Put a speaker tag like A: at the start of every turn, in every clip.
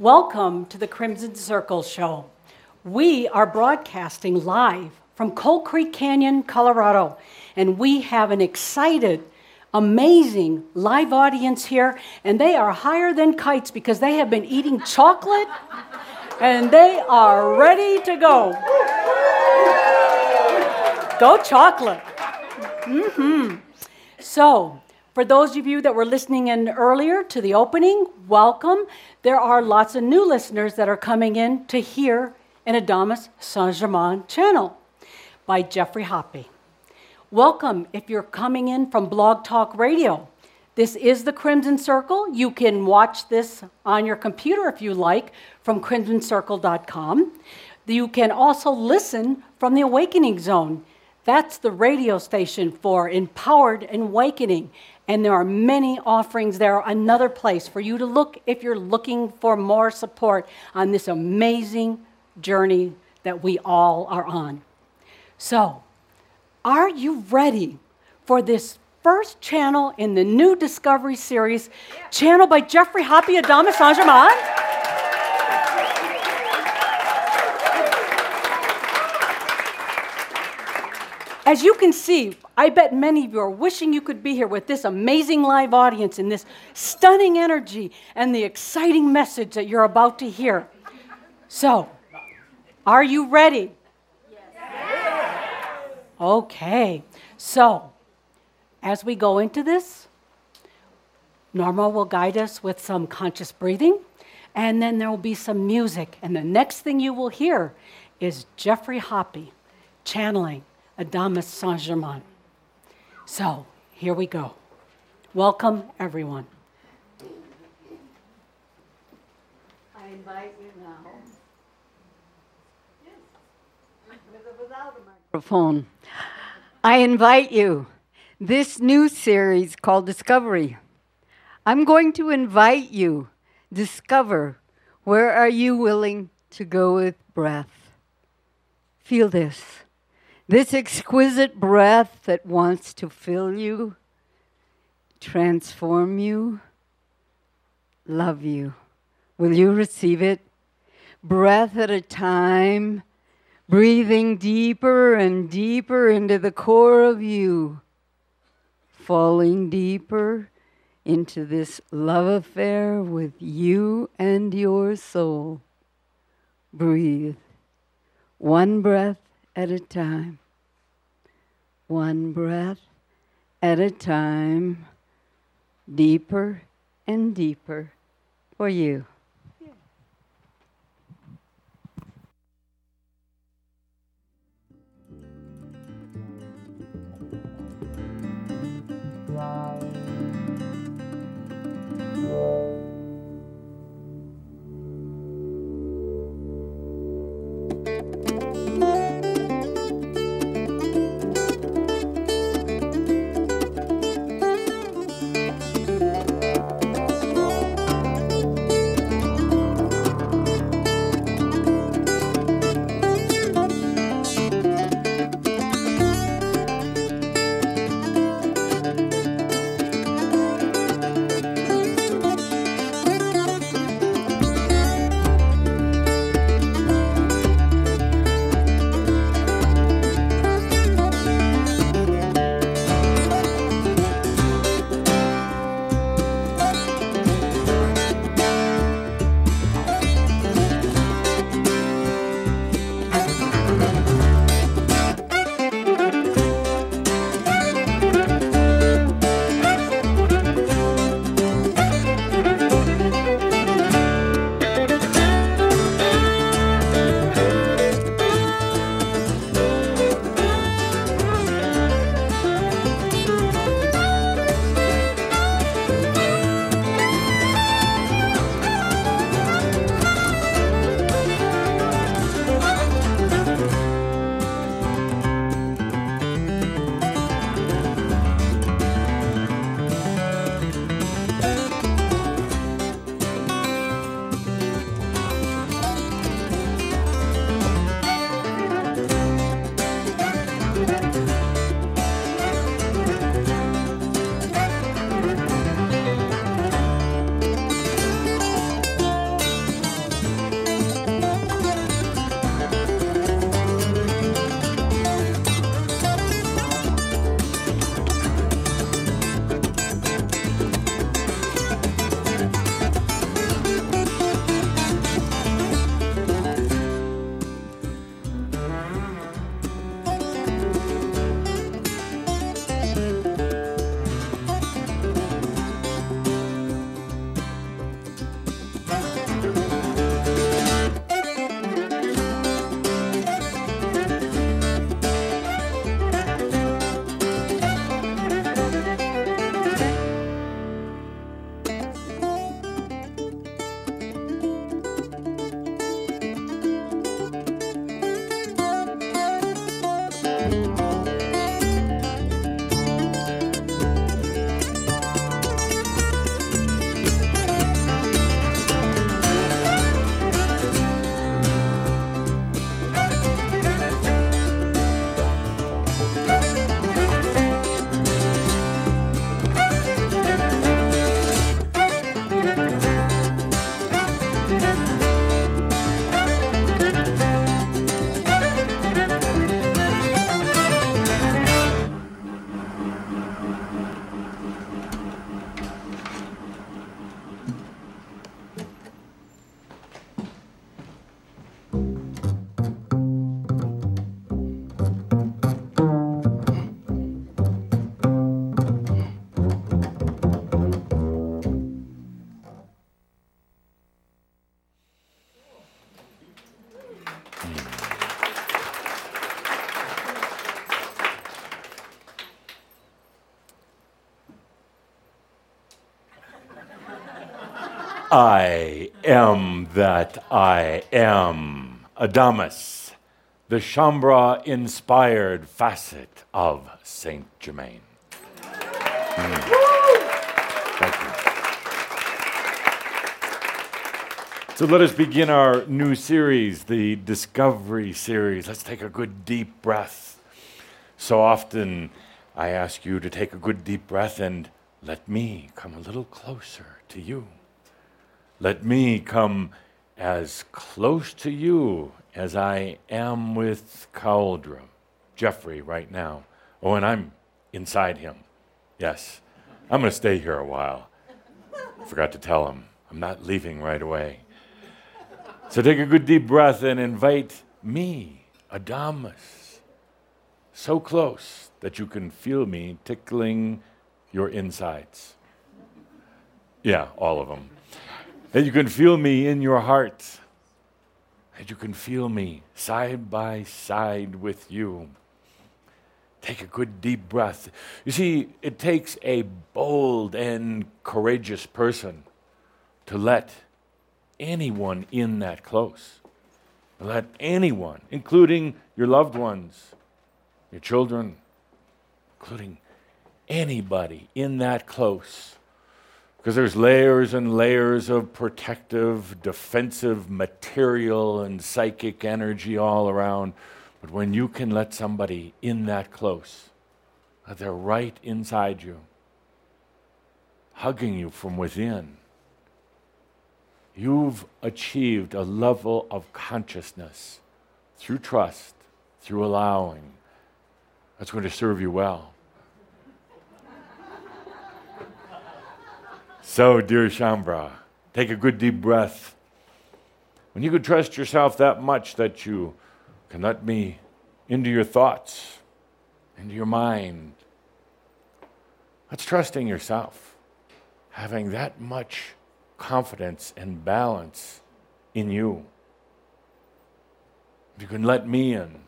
A: Welcome to the Crimson Circle Show. We are broadcasting live from Coal Creek Canyon, Colorado, and we have an excited, amazing live audience here, and they are higher than kites because they have been eating chocolate and they are ready to go. Go chocolate. Mm-hmm. So, for those of you that were listening in earlier to the opening, welcome. There are lots of new listeners that are coming in to hear an Adamus Saint Germain channel by Geoffrey Hoppe. Welcome if you're coming in from Blog Talk Radio. This is the Crimson Circle. You can watch this on your computer if you like from crimsoncircle.com. You can also listen from the Awakening Zone. That's the radio station for Empowered and Awakening. And there are many offerings there. Are another place for you to look if you're looking for more support on this amazing journey that we all are on. So, are you ready for this first channel in the new Discovery series, yeah. channel by Geoffrey Hoppe Adamus Saint Germain? As you can see, I bet many of you are wishing you could be here with this amazing live audience and this stunning energy and the exciting message that you're about to hear. So, are you ready? Yes. Okay. So, as we go into this, Norma will guide us with some conscious breathing, and then there will be some music. And the next thing you will hear is Geoffrey Hoppe channeling Adamus Saint Germain. So here we go. Welcome, everyone.
B: I invite you now. Without a microphone. I invite you. This new series called Discovery. I'm going to invite you discover where are you willing to go with breath. Feel this. This exquisite breath that wants to fill you, transform you, love you. Will you receive it? Breath at a time, breathing deeper and deeper into the core of you, falling deeper into this love affair with you and your soul. Breathe, one breath at a time. One breath at a time, deeper and deeper for you. Yeah.
C: I am that I am. Adamus, the Shaumbra inspired facet of Saint Germain. Mm. So let us begin our new series, the Discovery series. Let's take a good deep breath. So often I ask you to take a good deep breath and let me come a little closer to you. Let me come as close to you as I am with Cauldre, Geoffrey, right now. Oh, and I'm inside him. Yes, I'm going to stay here a while. Forgot to tell him. I'm not leaving right away. So take a good deep breath and invite me, Adamus, so close that you can feel me tickling your insides. Yeah, all of them that you can feel me in your heart, that you can feel me side by side with you. Take a good deep breath. You see, it takes a bold and courageous person to let anyone in that close. Let anyone, including your loved ones, your children, including anybody in that close because there's layers and layers of protective, defensive material and psychic energy all around. But when you can let somebody in that close, that they're right inside you, hugging you from within, you've achieved a level of consciousness through trust, through allowing, that's going to serve you well. So, dear Shaumbra, take a good deep breath. When you can trust yourself that much that you can let me into your thoughts, into your mind, that's trusting yourself, having that much confidence and balance in you. You can let me in,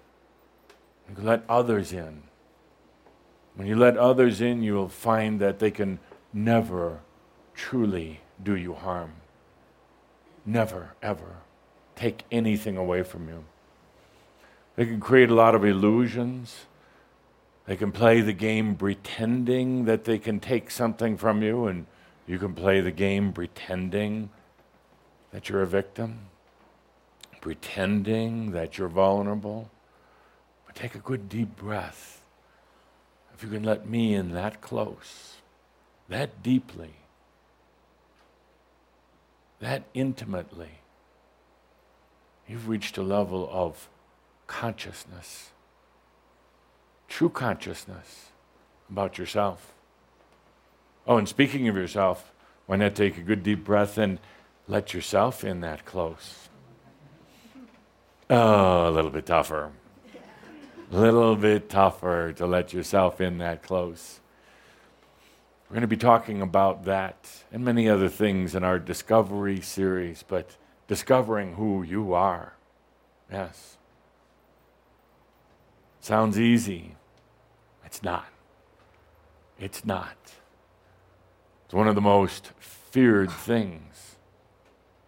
C: you can let others in. When you let others in, you'll find that they can never truly do you harm. Never, ever take anything away from you. They can create a lot of illusions. They can play the game pretending that they can take something from you, and you can play the game pretending that you're a victim, pretending that you're vulnerable. But take a good deep breath. If you can let me in that close, that deeply, that intimately, you've reached a level of consciousness, true consciousness about yourself. Oh, and speaking of yourself, why not take a good deep breath and let yourself in that close? Oh, a little bit tougher. A little bit tougher to let yourself in that close. We're going to be talking about that and many other things in our Discovery series, but discovering who you are. Yes. Sounds easy. It's not. It's not. It's one of the most feared things.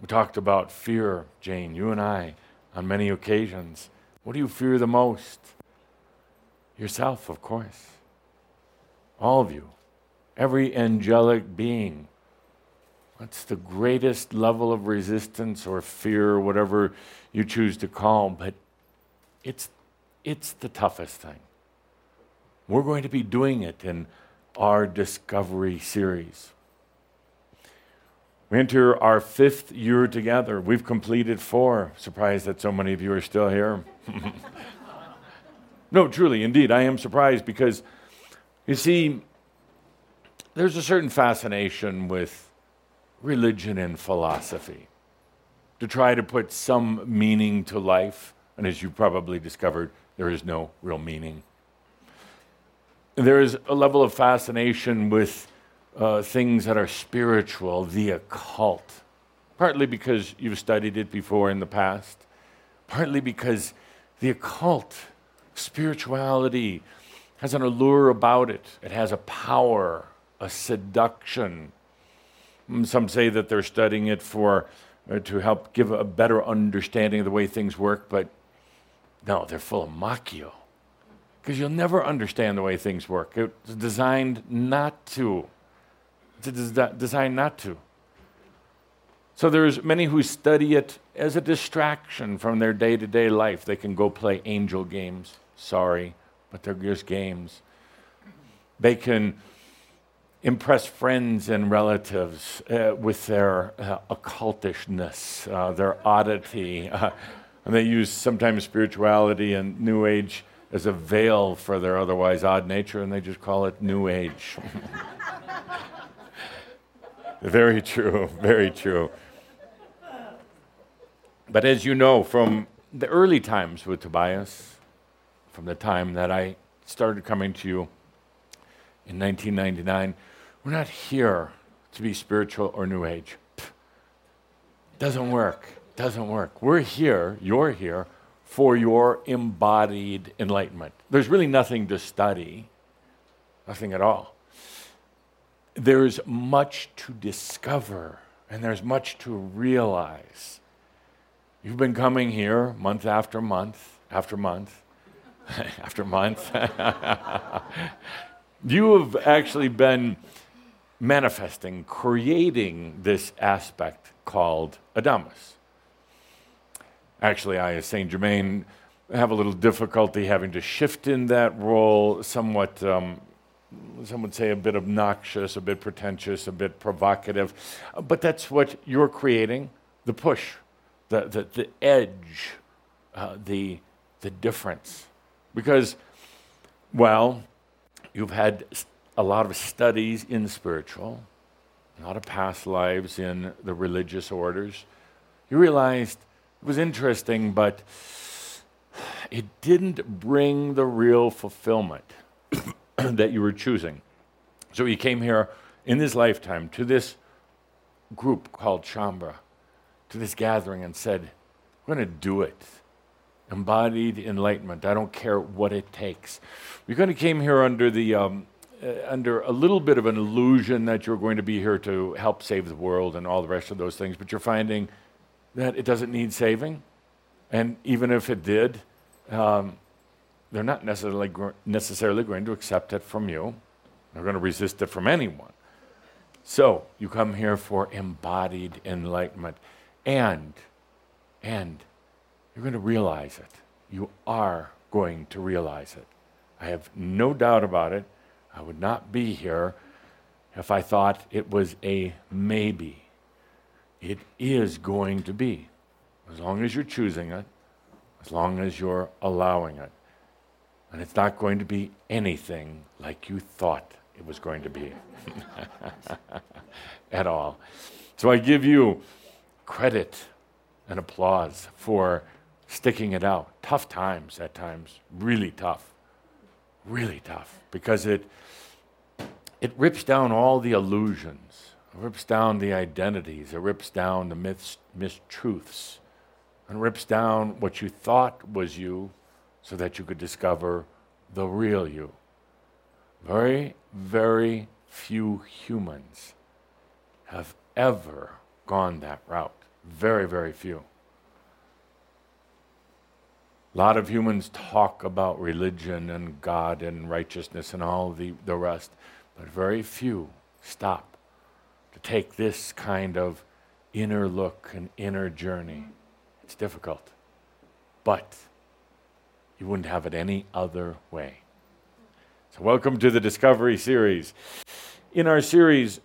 C: We talked about fear, Jane, you and I, on many occasions. What do you fear the most? Yourself, of course. All of you every angelic being. That's the greatest level of resistance or fear, whatever you choose to call, but it's, it's the toughest thing. We're going to be doing it in our Discovery series. We enter our fifth year together. We've completed four. Surprised that so many of you are still here. no, truly, indeed, I am surprised because, you see, there's a certain fascination with religion and philosophy to try to put some meaning to life. And as you probably discovered, there is no real meaning. There is a level of fascination with uh, things that are spiritual, the occult, partly because you've studied it before in the past, partly because the occult, spirituality, has an allure about it. It has a power, a seduction. Mm, some say that they're studying it for uh, to help give a better understanding of the way things work, but no, they're full of machio. Because you'll never understand the way things work. It's designed not to. It's designed not to. So there's many who study it as a distraction from their day-to-day life. They can go play angel games. Sorry, but they're just games. They can impress friends and relatives uh, with their uh, occultishness, uh, their oddity. Uh, and they use sometimes spirituality and New Age as a veil for their otherwise odd nature, and they just call it New Age. very true, very true. But as you know from the early times with Tobias, from the time that I started coming to you in 1999, we're not here to be spiritual or New Age. Doesn't work. Doesn't work. We're here, you're here, for your embodied enlightenment. There's really nothing to study, nothing at all. There's much to discover, and there's much to realize. You've been coming here month after month after month after month. you have actually been manifesting, creating this aspect called Adamus. Actually, I, as Saint Germain, have a little difficulty having to shift in that role, somewhat, um, some would say, a bit obnoxious, a bit pretentious, a bit provocative. But that's what you're creating the push, the, the, the edge, uh, the, the difference. Because, well, you've had a lot of studies in spiritual, a lot of past lives in the religious orders. You realized it was interesting, but it didn't bring the real fulfillment that you were choosing. So you came here in this lifetime to this group called Shaumbra, to this gathering, and said, We're going to do it. Embodied enlightenment. I don't care what it takes. We kind of came here under the um, under a little bit of an illusion that you're going to be here to help save the world and all the rest of those things, but you're finding that it doesn't need saving. And even if it did, um, they're not necessarily, gr- necessarily going to accept it from you. They're going to resist it from anyone. So you come here for embodied enlightenment. And, and you're going to realize it. You are going to realize it. I have no doubt about it. I would not be here if I thought it was a maybe. It is going to be, as long as you're choosing it, as long as you're allowing it. And it's not going to be anything like you thought it was going to be at all. So I give you credit and applause for sticking it out. Tough times at times, really tough really tough because it it rips down all the illusions, it rips down the identities, it rips down the myths, mistruths, and rips down what you thought was you so that you could discover the real you. Very, very few humans have ever gone that route. Very, very few. A lot of humans talk about religion and God and righteousness and all the, the rest, but very few stop to take this kind of inner look and inner journey. It's difficult, but you wouldn't have it any other way. So, welcome to the Discovery series. In our series,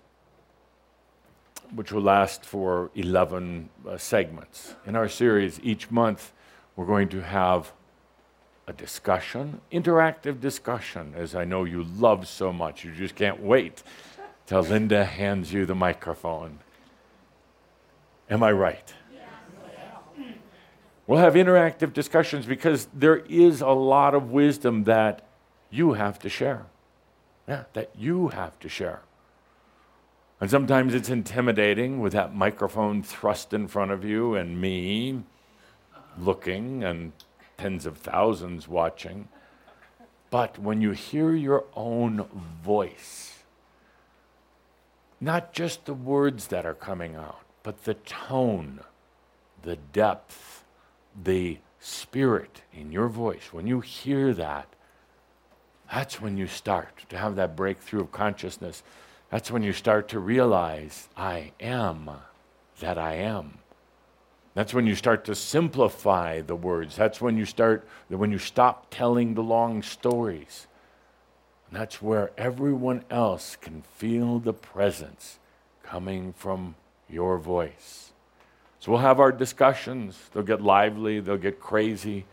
C: which will last for 11 uh, segments. In our series, each month, we're going to have a discussion, interactive discussion, as I know you love so much. You just can't wait till Linda hands you the microphone. Am I right? We'll have interactive discussions because there is a lot of wisdom that you have to share. Yeah, that you have to share. And sometimes it's intimidating with that microphone thrust in front of you and me looking and tens of thousands watching. But when you hear your own voice, not just the words that are coming out, but the tone, the depth, the spirit in your voice, when you hear that, that's when you start to have that breakthrough of consciousness. That's when you start to realize, I am that I am. That's when you start to simplify the words. That's when you start, when you stop telling the long stories. And that's where everyone else can feel the presence coming from your voice. So we'll have our discussions. They'll get lively, they'll get crazy,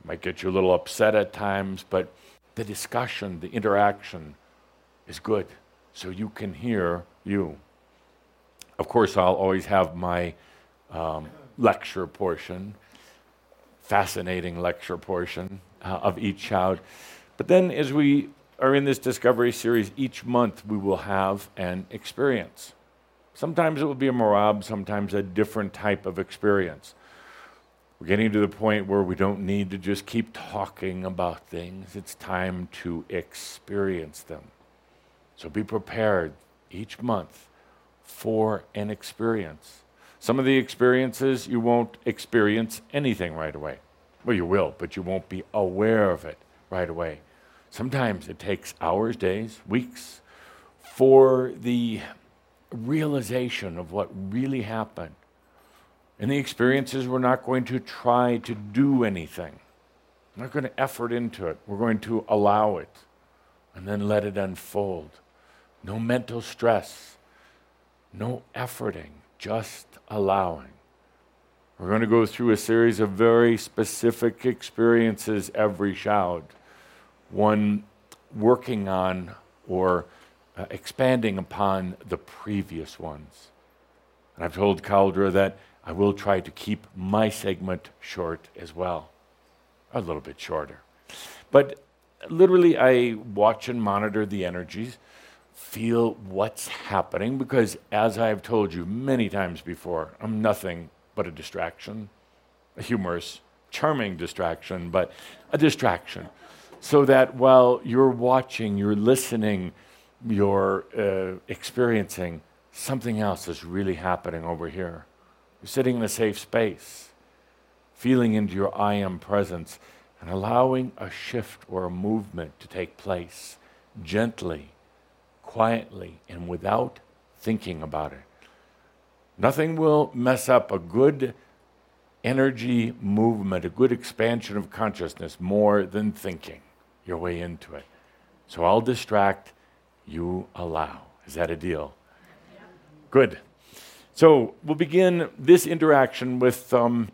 C: It might get you a little upset at times, but the discussion, the interaction is good so you can hear you. Of course, I'll always have my um, lecture portion, fascinating lecture portion uh, of each child. But then, as we are in this discovery series, each month we will have an experience. Sometimes it will be a merabh, sometimes a different type of experience. We're getting to the point where we don't need to just keep talking about things. It's time to experience them. So be prepared each month for an experience. Some of the experiences you won't experience anything right away. Well, you will, but you won't be aware of it right away. Sometimes it takes hours, days, weeks for the realization of what really happened. In the experiences, we're not going to try to do anything. We're not going to effort into it. We're going to allow it and then let it unfold. No mental stress, no efforting, just allowing. We're going to go through a series of very specific experiences every Shoud. One working on or uh, expanding upon the previous ones. And I've told Cauldre that I will try to keep my segment short as well, a little bit shorter. But literally, I watch and monitor the energies, feel what's happening, because as I've told you many times before, I'm nothing but a distraction, a humorous, charming distraction, but a distraction. So that while you're watching, you're listening, you're uh, experiencing, something else is really happening over here. You're sitting in a safe space, feeling into your I am presence and allowing a shift or a movement to take place gently, quietly, and without thinking about it. Nothing will mess up a good energy movement, a good expansion of consciousness more than thinking your way into it. So I'll distract, you allow. Is that a deal? Good. So we'll begin this interaction with um,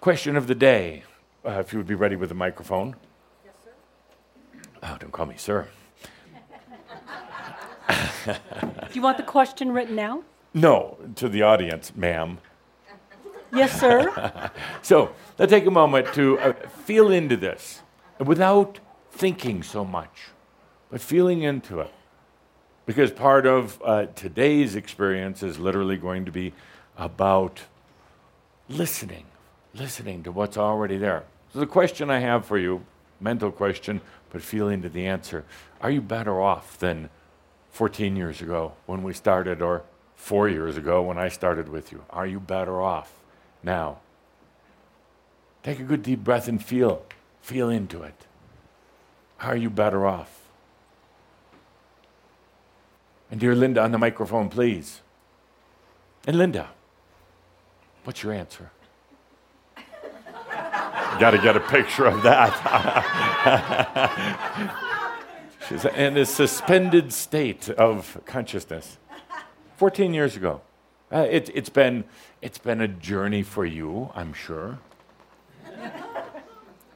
C: question of the day. Uh, if you would be ready with the microphone. Yes, sir. Oh, don't call me sir.
A: Do you want the question written out?
C: No, to the audience, ma'am.
A: Yes, sir.
C: so let's take a moment to uh, feel into this without thinking so much, but feeling into it. Because part of uh, today's experience is literally going to be about listening, listening to what's already there. So, the question I have for you, mental question, but feeling to the answer are you better off than 14 years ago when we started, or four years ago when I started with you? Are you better off now? Take a good deep breath and feel, feel into it. How Are you better off? And dear Linda, on the microphone, please. And Linda, what's your answer? Got to get a picture of that. She's in a suspended state of consciousness. 14 years ago. Uh, it, it's, been, it's been a journey for you, I'm sure.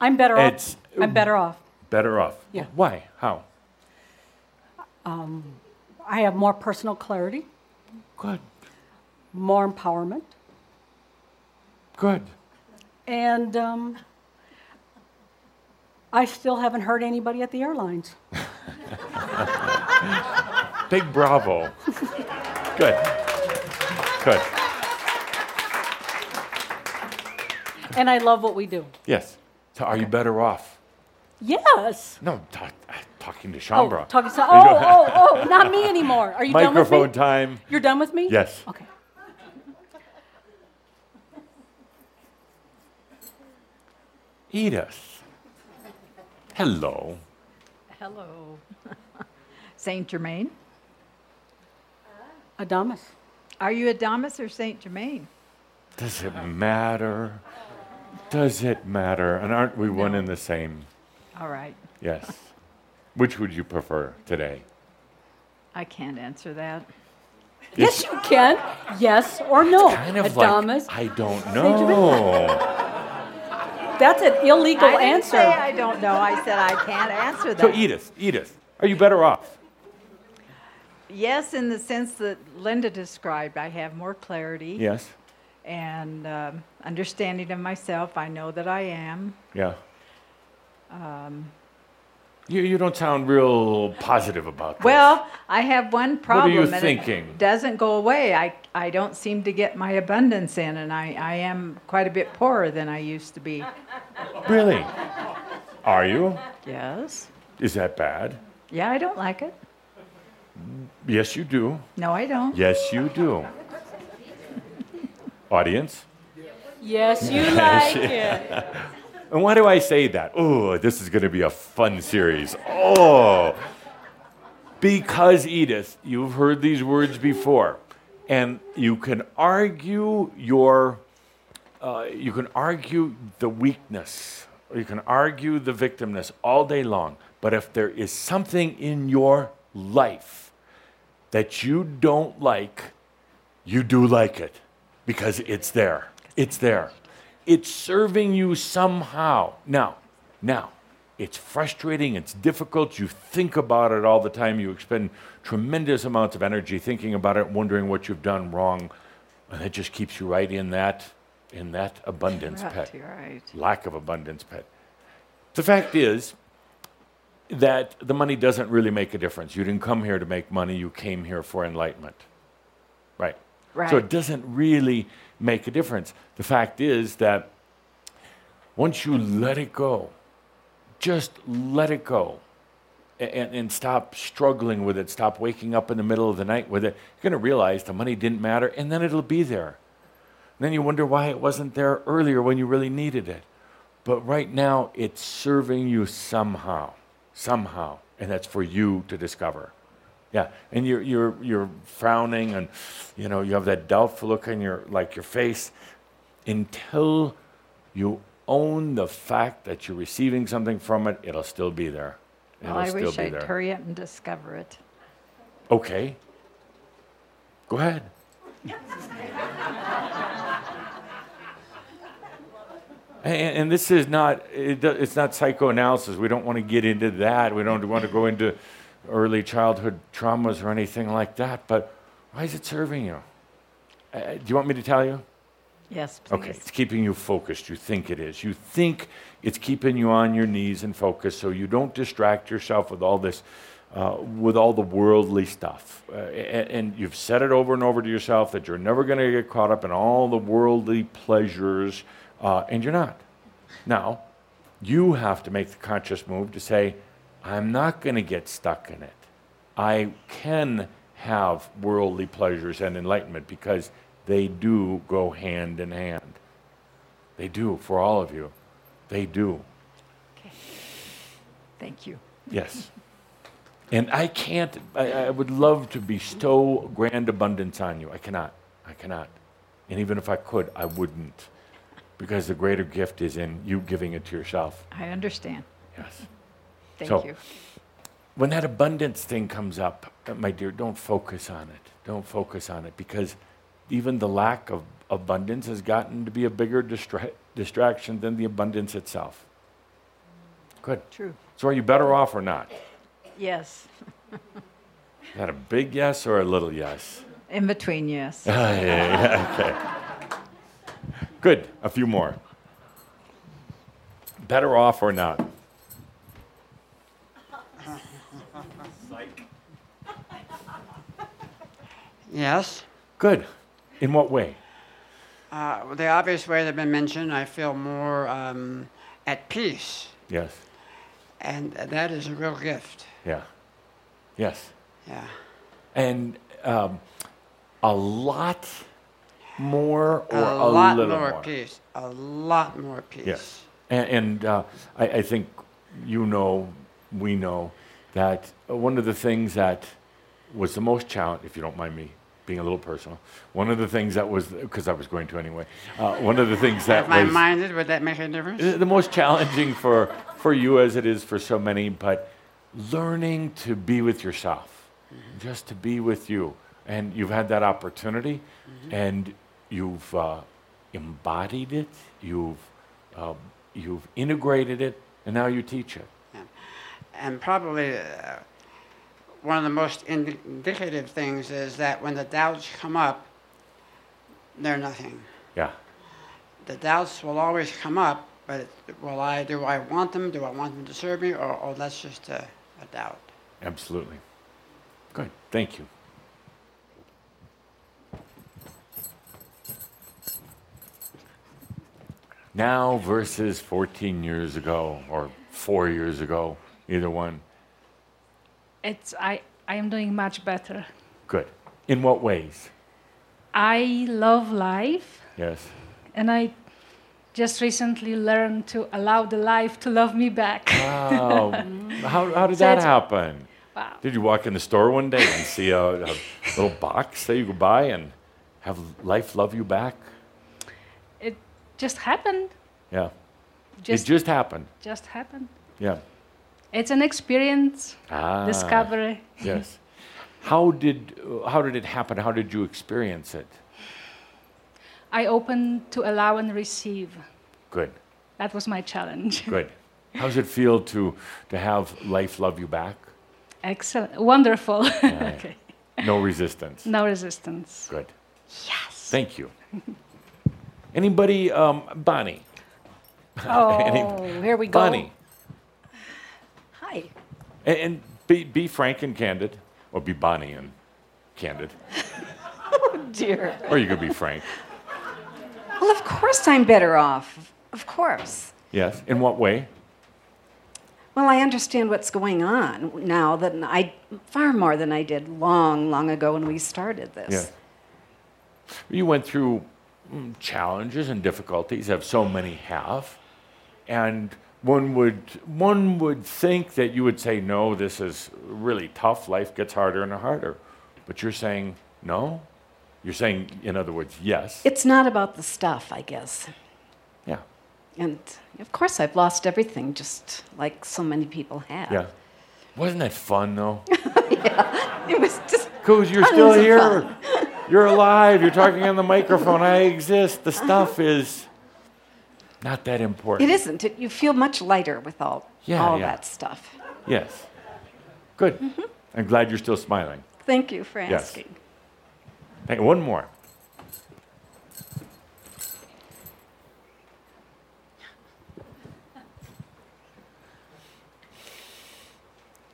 A: I'm better
C: It's-
A: off. I'm better off.
C: Better off.
A: Yeah.
C: Why? How?
A: I have more personal clarity,
C: Good.
A: more empowerment,
C: Good.
A: and um, I still haven't hurt anybody at the airlines.
C: Big bravo. Good. Good.
A: And I love what we do.
C: Yes. So are you better off?
A: Yes.
C: No, talk, uh, talking to
A: Oh, talking to, oh, oh, oh, not me anymore. Are you done with me?
C: Microphone
A: me?
C: time.
A: You're done with me?
C: Yes.
A: Okay.
C: Edith. Hello.
D: Hello. Saint Germain.
A: Uh, Adamus.
D: Are you Adamus or Saint Germain?
C: Does it matter? Does it matter? And aren't we one and the same?
D: All right.
C: Yes. Which would you prefer today?
D: I can't answer that.
A: Yes, you can. Yes or no.
C: Kind of
A: Adamus.
C: like I don't
A: Germain.
C: know.
A: That's an illegal
D: I didn't
A: answer.
D: say I don't know. I said I can't answer that. So.
C: Edith, Edith, are you better off?
D: yes, in the sense that Linda described, I have more clarity
C: Yes.
D: and um, understanding of myself. I know that I am.
C: Yeah. You, you don't sound real positive about this.
D: Well, I have one problem.
C: you
D: and it
C: thinking?
D: doesn't go away. I, I don't seem to get my abundance in, and I, I am quite a bit poorer than I used to be.
C: really? Are you?
D: Yes.
C: Is that bad?
D: Yeah, I don't like it.
C: Yes, you do.
D: No, I don't.
C: Yes, you do. Audience?
A: Yes, you like it.
C: And why do I say that? Oh, this is going to be a fun series. Oh, because Edith, you've heard these words before, and you can argue your, uh, you can argue the weakness, you can argue the victimness all day long. But if there is something in your life that you don't like, you do like it because it's there. It's there. It's serving you somehow. Now, now, it's frustrating, it's difficult. You think about it all the time. You expend tremendous amounts of energy thinking about it, wondering what you've done wrong. And it just keeps you right in that in that abundance
D: Right, you're right.
C: Lack of abundance pet. The fact is that the money doesn't really make a difference. You didn't come here to make money, you came here for enlightenment. Right.
D: Right.
C: So it doesn't really make a difference. The fact is that once you let it go, just let it go and, and stop struggling with it, stop waking up in the middle of the night with it, you're going to realize the money didn't matter and then it'll be there. And then you wonder why it wasn't there earlier when you really needed it. But right now, it's serving you somehow, somehow, and that's for you to discover. Yeah, and you're you're you're frowning, and you know you have that doubtful look on your like your face, until you own the fact that you're receiving something from it. It'll still be there. It'll
D: Well, I wish I'd
C: there.
D: hurry up and discover it.
C: Okay. Go ahead. and, and this is not it, it's not psychoanalysis. We don't want to get into that. We don't want to go into early childhood traumas or anything like that. But why is it serving you? Uh, do you want me to tell you?
D: Yes, please.
C: Okay, it's keeping you focused. You think it is. You think it's keeping you on your knees and focused so you don't distract yourself with all this, uh, with all the worldly stuff. Uh, and, and you've said it over and over to yourself that you're never going to get caught up in all the worldly pleasures, uh, and you're not. Now, you have to make the conscious move to say, I'm not going to get stuck in it. I can have worldly pleasures and enlightenment because they do go hand in hand. They do for all of you. They do. Okay.
D: Thank you.
C: Yes. And I can't, I, I would love to bestow grand abundance on you. I cannot. I cannot. And even if I could, I wouldn't. Because the greater gift is in you giving it to yourself.
D: I understand.
C: Yes.
D: Thank
C: So-
D: you.
C: when that abundance thing comes up, uh, my dear, don't focus on it. Don't focus on it because even the lack of abundance has gotten to be a bigger distra- distraction than the abundance itself. Good.
D: True.
C: So are you better off or not?
D: Yes.
C: Is that a big yes or a little yes?
D: In between, yes.
C: Ah, yeah, yeah, okay. Good. A few more. Better off or not?
E: Yes.
C: Good. In what way?
E: Uh, the obvious way that have been mentioned, I feel more um, at peace,
C: Yes.
E: and that is a real gift.
C: Yeah. Yes.
E: Yeah.
C: And um, a lot more or
E: a
C: a,
E: lot
C: little
E: more,
C: more?
E: peace. A lot more peace.
C: Yes. And, and uh, I, I think you know, we know that one of the things that was the most challenge, if you don't mind me being a little personal, one of the things that was, because I was going to anyway, uh, one of the things that
E: If I
C: was
E: minded, would that make a difference?
C: the most challenging for, for you as it is for so many, but learning to be with yourself, just to be with you. And you've had that opportunity, and you've uh, embodied it, you've, uh, you've integrated it, and now you teach it.
E: And probably uh, one of the most indicative things is that when the doubts come up, they're nothing.
C: Yeah,
E: The doubts will always come up, but will I? Do I want them? Do I want them to serve me? Or, or that's just a, a doubt.
C: absolutely. Good, thank you. Now versus 14 years ago or four years ago, either one.
F: It's I I am doing much better.
C: Good. In what ways?
F: I love life
C: Yes.
F: and I just recently learned to allow the life to love me back.
C: Wow. how, how did
F: So
C: that happen?
F: wow.
C: Did you walk in the store one day and see a, a little box that you could buy and have life love you back?
F: It just happened.
C: Yeah.
F: Just
C: it just happened.
F: just happened.
C: Yeah.
F: It's an experience,
C: Ah.
F: discovery.
C: Yes. How did how did it happen? How did you experience it?
F: I opened to allow and receive.
C: Good.
F: That was my challenge.
C: Good. How does it feel to to have life love you back?
F: Excellent. Wonderful. Okay.
C: No resistance.
F: No resistance.
C: Good.
F: Yes.
C: Thank you. Anybody? Um, Bonnie.
A: Oh, here we go.
C: Bonnie. And, and be, be frank and candid, or be Bonnie and candid, oh,
G: Dear.
C: or you could be frank.
G: Well, of course I'm better off. Of course.
C: Yes. In what way?
G: Well, I understand what's going on now that I far more than I did long, long ago when we started this.
C: Yes. You went through mm, challenges and difficulties, as so many have, and one would one would think that you would say, "No, this is really tough. Life gets harder and harder," but you're saying no. You're saying, in other words, yes.
G: It's not about the stuff, I guess.
C: yeah.
G: And of course, I've lost everything, just like so many people have.
C: Yeah. Wasn't that fun though? Yeah.
G: It was just.
C: Coos, you're still here. You're alive. You're talking on the microphone. I exist. The stuff is not that important.
G: It isn't. It, you feel much lighter with all,
C: Yeah,
G: all
C: yeah.
G: that stuff.
C: Yes. Good. Mm-hmm. I'm glad you're still smiling.
G: Thank you for
C: Yes.
G: asking.
C: Hey, one more.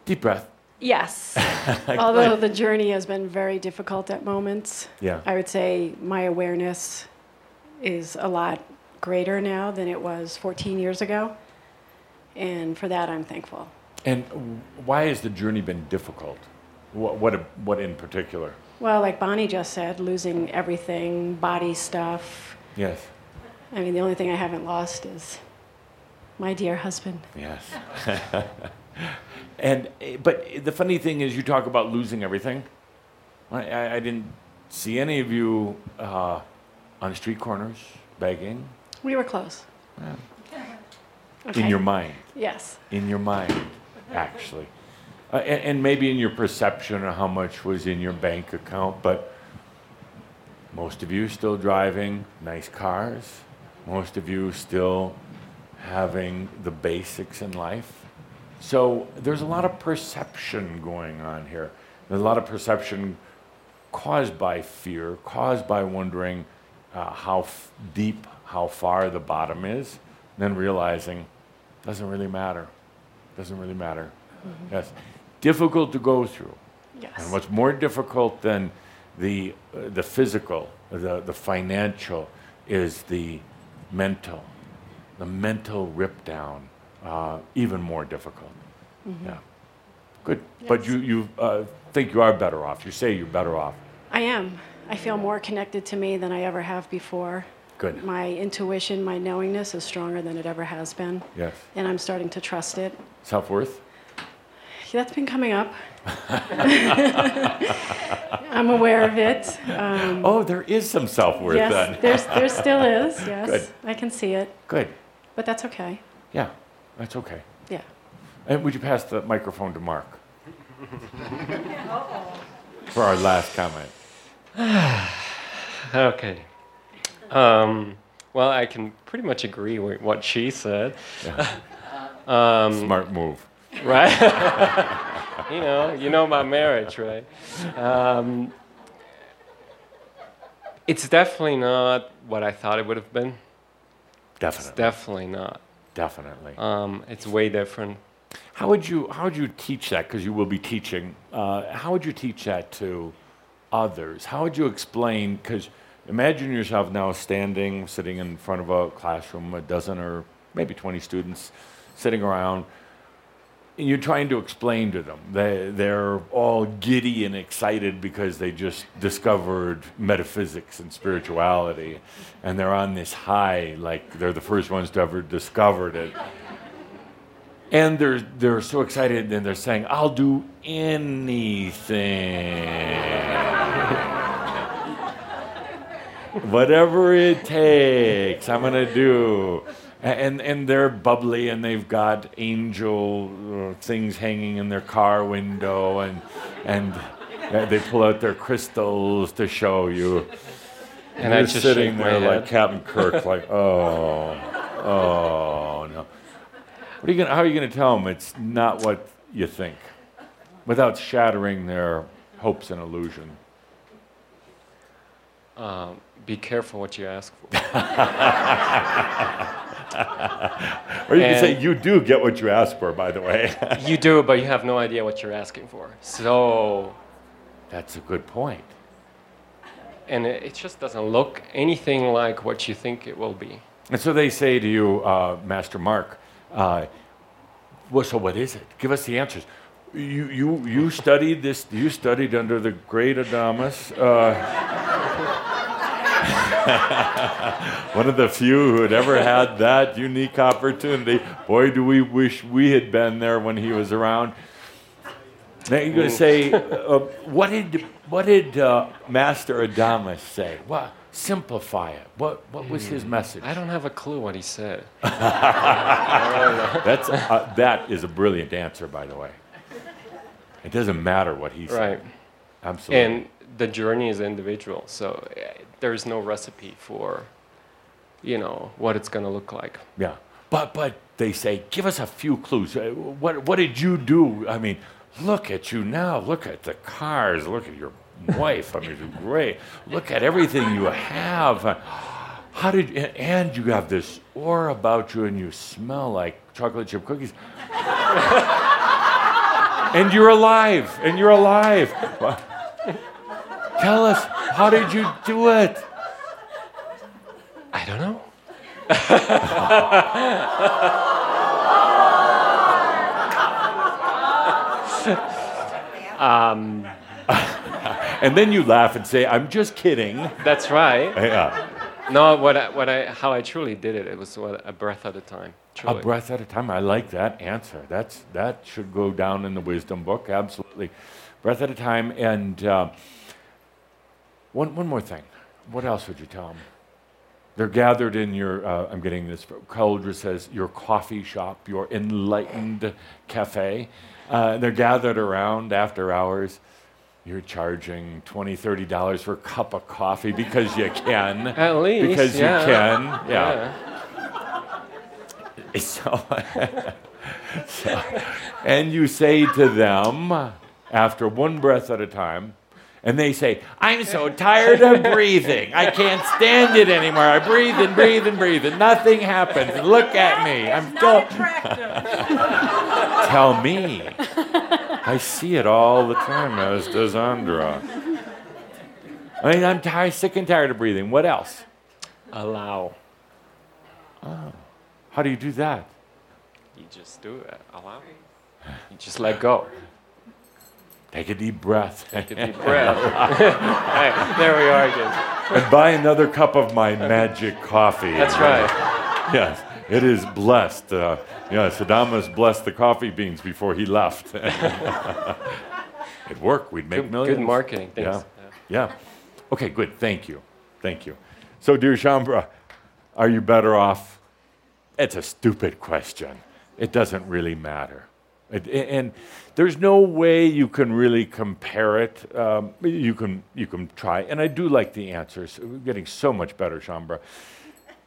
C: Deep breath.
A: Yes. Although the journey has been very difficult at moments,
C: Yeah.
A: I would say my awareness is a lot greater now than it was 14 years ago. And for that, I'm thankful.
C: And why has the journey been difficult? What, what, what in particular?
A: Well, like Bonnie just said, losing everything, body stuff.
C: Yes.
A: I mean, the only thing I haven't lost is my dear husband.
C: Yes. and but the funny thing is, you talk about losing everything. I, I, I didn't see any of you uh, on street corners begging.
A: We were close.
C: In your mind,
A: Yes.
C: in your mind, actually. uh, and, and maybe in your perception of how much was in your bank account, but most of you still driving nice cars, most of you still having the basics in life. So there's a lot of perception going on here. There's a lot of perception caused by fear, caused by wondering uh, how f- deep, how far the bottom is, then realizing doesn't really matter. Doesn't really matter. Yes, difficult to go through.
H: Yes.
C: And what's more difficult than the, uh, the physical, the, the financial, is the mental. The mental rip down, uh, even more difficult. Yeah. Good. But you, you uh, think you are better off. You say you're better off.
H: I am. I feel more connected to me than I ever have before.
C: Good.
H: My intuition, my knowingness is stronger than it ever has been.
C: Yes.
H: And I'm starting to trust it.
C: Self worth?
H: That's been coming up. I'm aware of it. Um,
C: Oh, there is some self worth
H: yes,
C: then.
H: there's, there still is. Yes,
C: Good.
H: I can see it,
C: Good.
H: but that's okay.
C: Yeah, that's okay.
H: Yeah.
C: And would you pass the microphone to Mark? For our last comment.
I: Okay. Um, well, I can pretty much agree with what she said. um,
C: Smart move.
I: right? you know, you know about marriage, right? Um, it's definitely not what I thought it would have been. It's
C: Definitely.
I: definitely not.
C: Definitely.
I: Um, it's way different.
C: How would you how would you teach that? Because you will be teaching. Uh, how would you teach that to others? How would you explain? Because imagine yourself now standing, sitting in front of a classroom, a dozen or maybe twenty students sitting around, and you're trying to explain to them. They they're all giddy and excited because they just discovered metaphysics and spirituality, and they're on this high, like they're the first ones to ever discovered it. And they're, they're so excited and they're saying, I'll do anything. Whatever it takes, I'm going to do. And, and they're bubbly and they've got angel uh, things hanging in their car window and, and they pull out their crystals to show you.
I: And I
C: you're
I: just
C: sitting there like. Captain Kirk, like, oh, oh, no. What are you gonna, how are you going to tell them it's not what you think without shattering their hopes and illusion?
I: Um, be careful what you ask for.
C: Or you can say, you do get what you ask for, by the way.
I: you do, but you have no idea what you're asking for. So,
C: That's a good point.
I: and it, it just doesn't look anything like what you think it will be.
C: And so they say to you, uh, Master Mark, uh, well, so what is it? Give us the answers. You, you, you studied this, you studied under the great Adamus. Uh, one of the few who had ever had that unique opportunity. Boy, do we wish we had been there when he was around. Now you're going to say, uh, what did, what did uh, Master Adamus say? What, simplify it. What, what was his message?
I: I don't have a clue what he said.
C: That's, uh, that is a brilliant answer, by the way. It doesn't matter what he said.
I: Right.
C: Absolutely.
I: And the journey is individual, so uh, there's no recipe for, you know, what it's going to look like.
C: yeah. But, but they say, give us a few clues. Uh, What, what did you do? I mean, look at you now. Look at the cars. Look at your wife. I mean, you're great. Look at everything you have. How did, and you have this aura about you and you smell like chocolate chip cookies. and you're alive, and you're alive. Well, Tell us, how did you do it?
I: I don't know. um,
C: And then you laugh and say, I'm just kidding.
I: that's right.
C: Yeah.
I: No, what I, what I, how I truly did it, it was what, a breath at a time.
C: A breath at a time. I like that answer. That's, that should go down in the wisdom book, absolutely. Breath at a time. And uh, one, one more thing. What else would you tell them? They're gathered in your, uh, I'm getting this, Cauldre says, your coffee shop, your enlightened cafe. Uh, they're gathered around after hours. You're charging $20, $30 for a cup of coffee because you can.
I: At least.
C: Because
I: yeah.
C: you can. Yeah. So, so, and you say to them, after one breath at a time, and they say, I'm so tired of breathing. I can't stand it anymore. I breathe and breathe and breathe, and nothing happens. Look at me. I'm still. Tell me. I see it all the time, as does Andra. I mean, I'm tired, sick and tired of breathing. What else?
I: Allow. Oh.
C: How do you do that?
I: You just do it. Allow. You just let go.
C: Take a deep breath.
I: Take a deep breath. hey, there we are again.
C: and buy another cup of my magic coffee.
I: That's right.
C: Yes, it is blessed. Uh, yes, Adamus blessed the coffee beans before he left. it worked. We'd make
I: Good,
C: millions.
I: good marketing. Thanks.
C: Yeah. yeah. Okay, good. Thank you. Thank you. So, dear Shaumbra, are you better off? It's a stupid question. It doesn't really matter. It, and there's no way you can really compare it. Um, you can you can try, and I do like the answers. We're getting so much better, Shaumbra.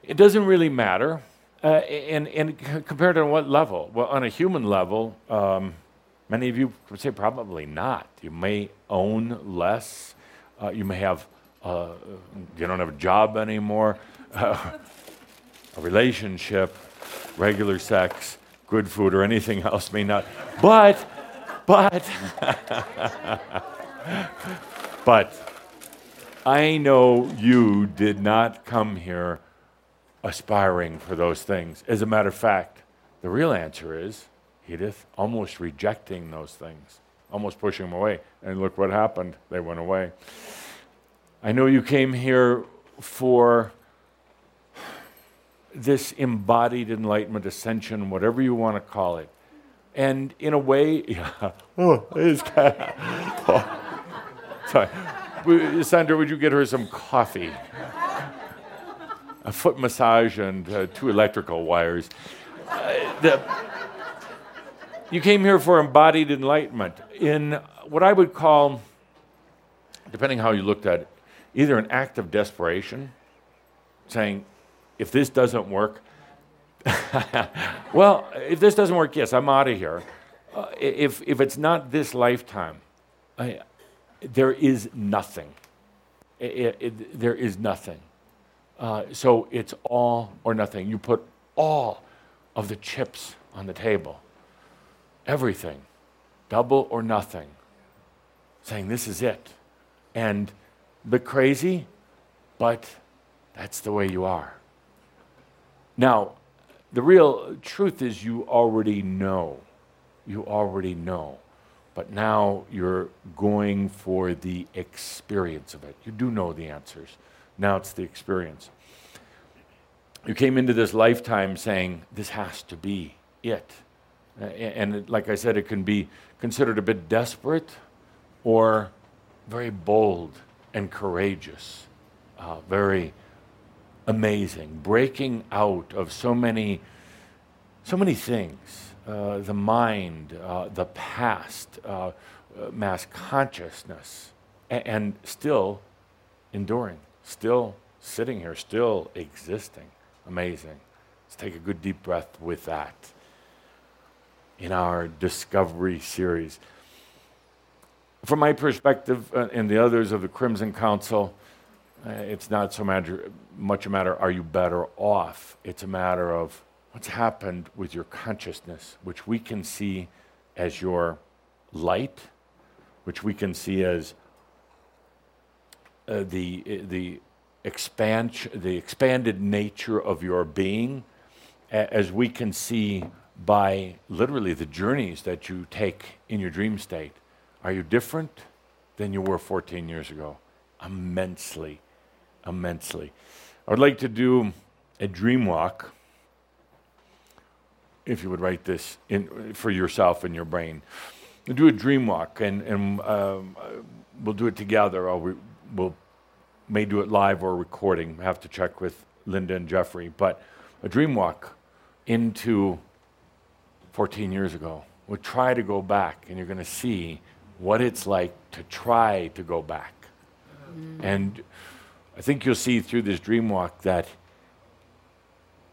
C: It doesn't really matter, uh, and and compared on what level? Well, on a human level, um, many of you would say probably not. You may own less. Uh, you may have uh, you don't have a job anymore, a relationship, regular sex good food or anything else may not. But, but, but, I know you did not come here aspiring for those things. As a matter of fact, the real answer is, Edith, almost rejecting those things, almost pushing them away. And look what happened. They went away. I know you came here for this embodied enlightenment, ascension, whatever you want to call it. And in a way, yeah, oh, it's kind of, oh, sorry. Sandra, would you get her some coffee? A foot massage and uh, two electrical wires. Uh, the, you came here for embodied enlightenment in what I would call, depending how you looked at it, either an act of desperation, saying, if this doesn't work, well, if this doesn't work, yes, I'm out of here. Uh, if, if it's not this lifetime, I, there is nothing. It, it, there is nothing. Uh, so it's all or nothing. You put all of the chips on the table, everything, double or nothing, saying this is it. And the crazy, but that's the way you are. Now, the real truth is you already know. You already know. But now you're going for the experience of it. You do know the answers. Now it's the experience. You came into this lifetime saying, this has to be it. And like I said, it can be considered a bit desperate or very bold and courageous, uh, very amazing, breaking out of so many, so many things. Uh, the mind, uh, the past, uh, mass consciousness, and, and still enduring, still sitting here, still existing. Amazing. Let's take a good deep breath with that in our discovery series. From my perspective uh, and the others of the Crimson Council, uh, it's not so matter, much a matter, are you better off? It's a matter of what's happened with your consciousness, which we can see as your light, which we can see as uh, the, the, expansion, the expanded nature of your being, a- as we can see by literally the journeys that you take in your dream state. Are you different than you were 14 years ago? Immensely, immensely. I would like to do a dream walk, if you would write this in, for yourself in your brain. We'll do a dream walk, and, and um, we'll do it together, or we, we'll may do it live or recording. Have to check with Linda and Geoffrey, but a dream walk into 14 years ago. We'll try to go back, and you're going to see what it's like to try to go back. Mm. And I think you'll see through this dream walk that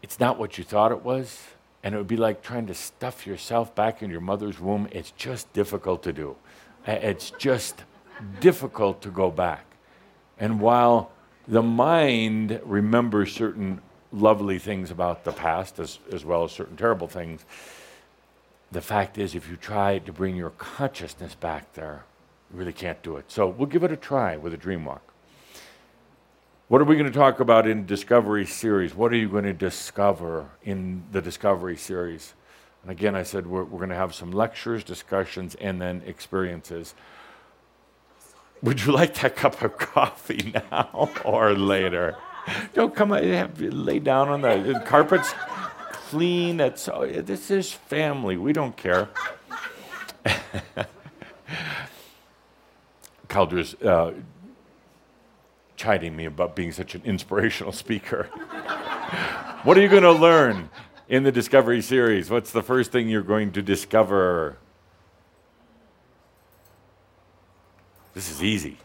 C: it's not what you thought it was, and it would be like trying to stuff yourself back in your mother's womb. It's just difficult to do. It's just difficult to go back. And while the mind remembers certain lovely things about the past as, as well as certain terrible things, the fact is, if you try to bring your consciousness back there, you really can't do it. So we'll give it a try with a dream walk. What are we going to talk about in Discovery series? What are you going to discover in the Discovery series? And again, I said we're, we're going to have some lectures, discussions, and then experiences. Would you like that cup of coffee now or later? Don't come lay down on the, the carpets clean. That's oh, this is family. We don't care. Cauldre's uh, chiding me about being such an inspirational speaker. what are you going to learn in the Discovery series? What's the first thing you're going to discover? This is easy.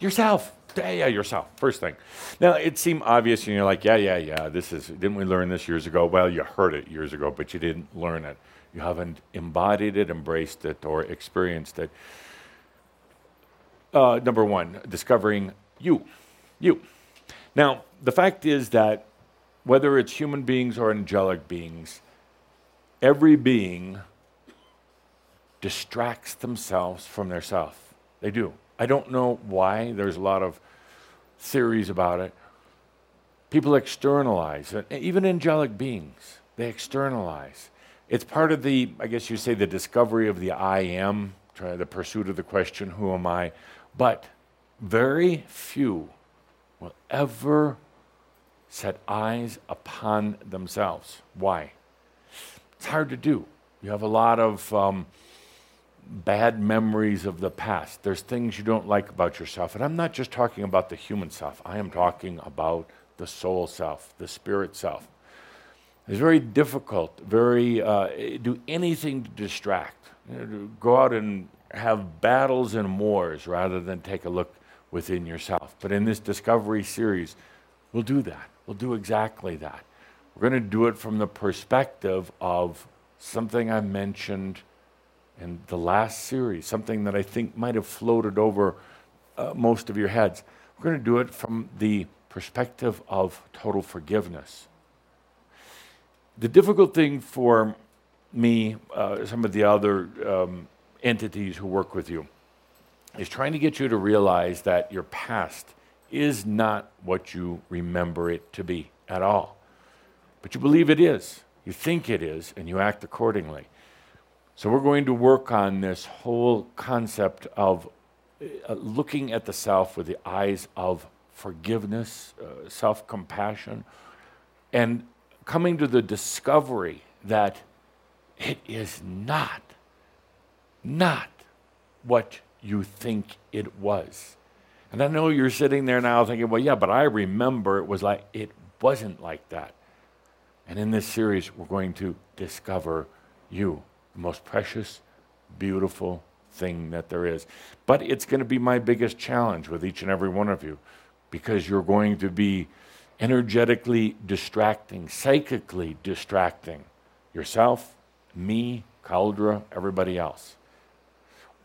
C: Yourself. Yeah, yeah, yourself. First thing. Now, it seemed obvious, and you're like, yeah, yeah, yeah, this is, didn't we learn this years ago? Well, you heard it years ago, but you didn't learn it. You haven't embodied it, embraced it, or experienced it. Uh, number one, discovering you you. Now, the fact is that whether it's human beings or angelic beings, every being distracts themselves from their self. They do. I don't know why. There's a lot of theories about it. People externalize, even angelic beings, they externalize. It's part of the, I guess you say, the discovery of the I am, the pursuit of the question, who am I? But very few will ever set eyes upon themselves. Why? It's hard to do. You have a lot of um, bad memories of the past. There's things you don't like about yourself. And I'm not just talking about the human self, I am talking about the soul self, the spirit self. It's very difficult, very, uh, do anything to distract. You know, go out and have battles and wars rather than take a look within yourself. But in this discovery series, we'll do that. We'll do exactly that. We're going to do it from the perspective of something I mentioned in the last series, something that I think might have floated over uh, most of your heads. We're going to do it from the perspective of total forgiveness. The difficult thing for me, uh, some of the other um, entities who work with you, is trying to get you to realize that your past is not what you remember it to be at all. But you believe it is, you think it is, and you act accordingly. So we're going to work on this whole concept of uh, looking at the self with the eyes of forgiveness, uh, self compassion, and coming to the discovery that it is not, not what you think it was. And I know you're sitting there now thinking, well, yeah, but I remember it was like, it wasn't like that. And in this series, we're going to discover you, the most precious, beautiful thing that there is. But it's going to be my biggest challenge with each and every one of you because you're going to be energetically distracting, psychically distracting yourself, me, Cauldre, everybody else.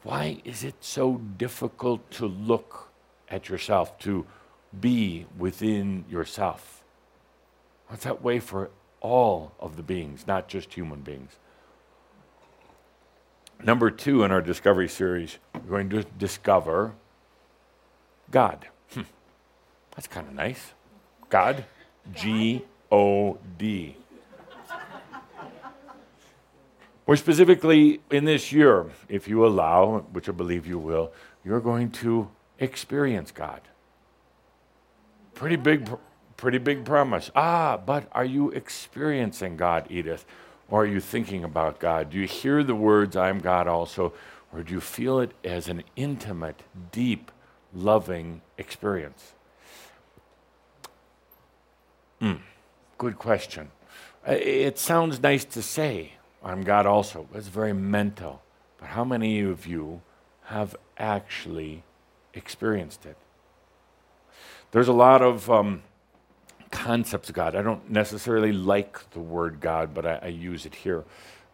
C: Why is it so difficult to look at yourself, to be within yourself? It's that way for all of the beings, not just human beings. Number two in our Discovery series, we're going to discover God. Hmm. That's kind of nice. God, G O D. More specifically, in this year, if you allow, which I believe you will, you're going to experience God. Pretty big, pretty big promise. Ah, but are you experiencing God, Edith? Or are you thinking about God? Do you hear the words, I'm God also? Or do you feel it as an intimate, deep, loving experience? Mm. good question. It sounds nice to say, I'm God also. It's very mental. But how many of you have actually experienced it? There's a lot of um, concepts of God. I don't necessarily like the word God, but I, I use it here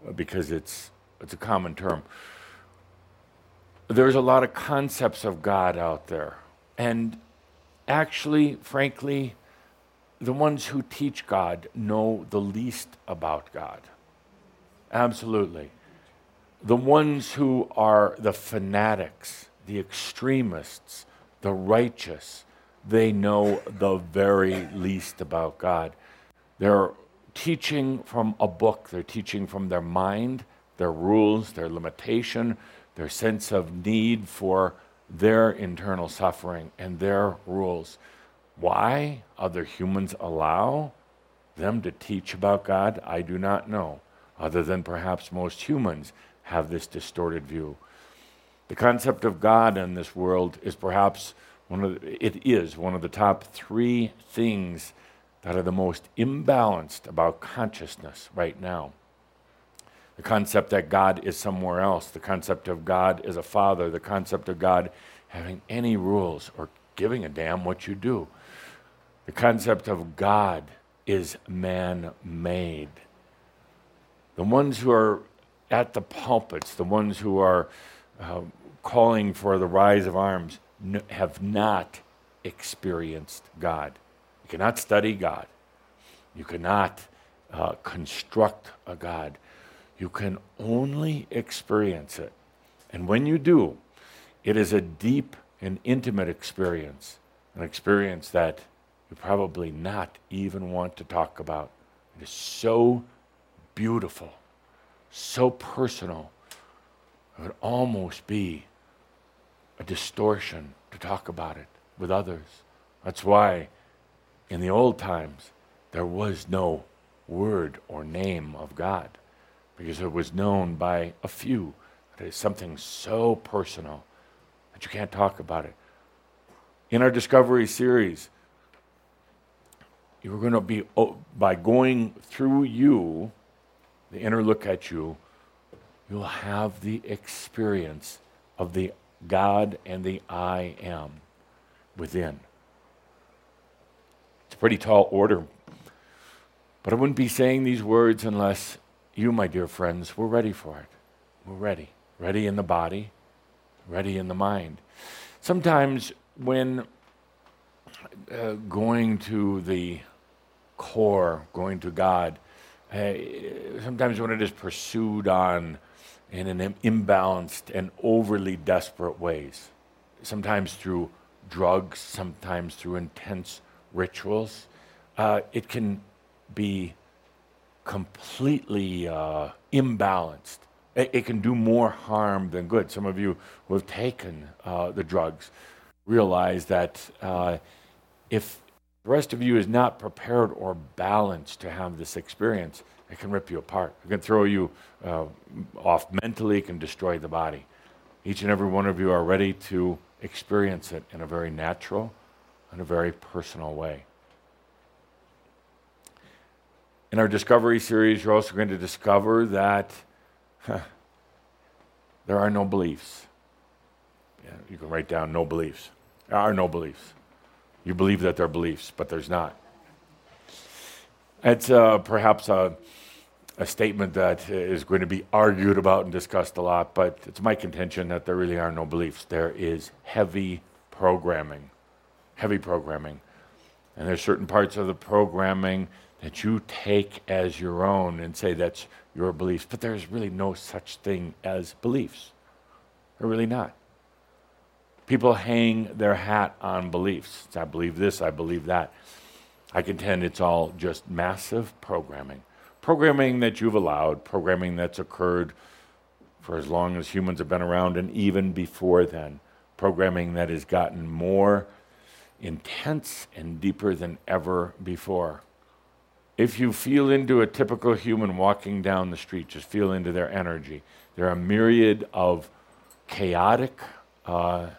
C: uh, because it's, it's a common term. There's a lot of concepts of God out there. And actually, frankly, the ones who teach God know the least about God. Absolutely. The ones who are the fanatics, the extremists, the righteous, they know the very least about God. They're teaching from a book, they're teaching from their mind, their rules, their limitation, their sense of need for their internal suffering and their rules. Why other humans allow them to teach about God, I do not know, other than perhaps most humans have this distorted view. The concept of God in this world is perhaps one of the, it is one of the top three things that are the most imbalanced about consciousness right now. The concept that God is somewhere else, the concept of God as a father, the concept of God having any rules or giving a damn what you do. The concept of God is man made. The ones who are at the pulpits, the ones who are uh, calling for the rise of arms, n- have not experienced God. You cannot study God. You cannot uh, construct a God. You can only experience it. And when you do, it is a deep and intimate experience, an experience that you probably not even want to talk about. It is so beautiful, so personal. It would almost be a distortion to talk about it with others. That's why in the old times there was no word or name of God because it was known by a few. It is something so personal that you can't talk about it. In our Discovery series, you're going to be, by going through you, the inner look at you, you'll have the experience of the God and the I am within. It's a pretty tall order. But I wouldn't be saying these words unless you, my dear friends, were ready for it. We're ready. Ready in the body, ready in the mind. Sometimes when uh, going to the core, going to God, sometimes when it is pursued on in an imbalanced and overly desperate ways, sometimes through drugs, sometimes through intense rituals, uh, it can be completely uh, imbalanced. It, it, can do more harm than good. Some of you who have taken uh, the drugs realize that uh, if the rest of you is not prepared or balanced to have this experience, it can rip you apart. It can throw you uh, off mentally, it can destroy the body. Each and every one of you are ready to experience it in a very natural and a very personal way. In our Discovery series, you're also going to discover that huh, there are no beliefs. Yeah, you can write down no beliefs. There are no beliefs. You believe that there are beliefs, but there's not. It's uh, perhaps a, a statement that is going to be argued about and discussed a lot, but it's my contention that there really are no beliefs. There is heavy programming, heavy programming. And there's certain parts of the programming that you take as your own and say that's your beliefs. But there's really no such thing as beliefs. They're really not. People hang their hat on beliefs. I believe this, I believe that. I contend it's all just massive programming. Programming that you've allowed, programming that's occurred for as long as humans have been around and even before then. Programming that has gotten more intense and deeper than ever before. If you feel into a typical human walking down the street, just feel into their energy. There are a myriad of chaotic uh,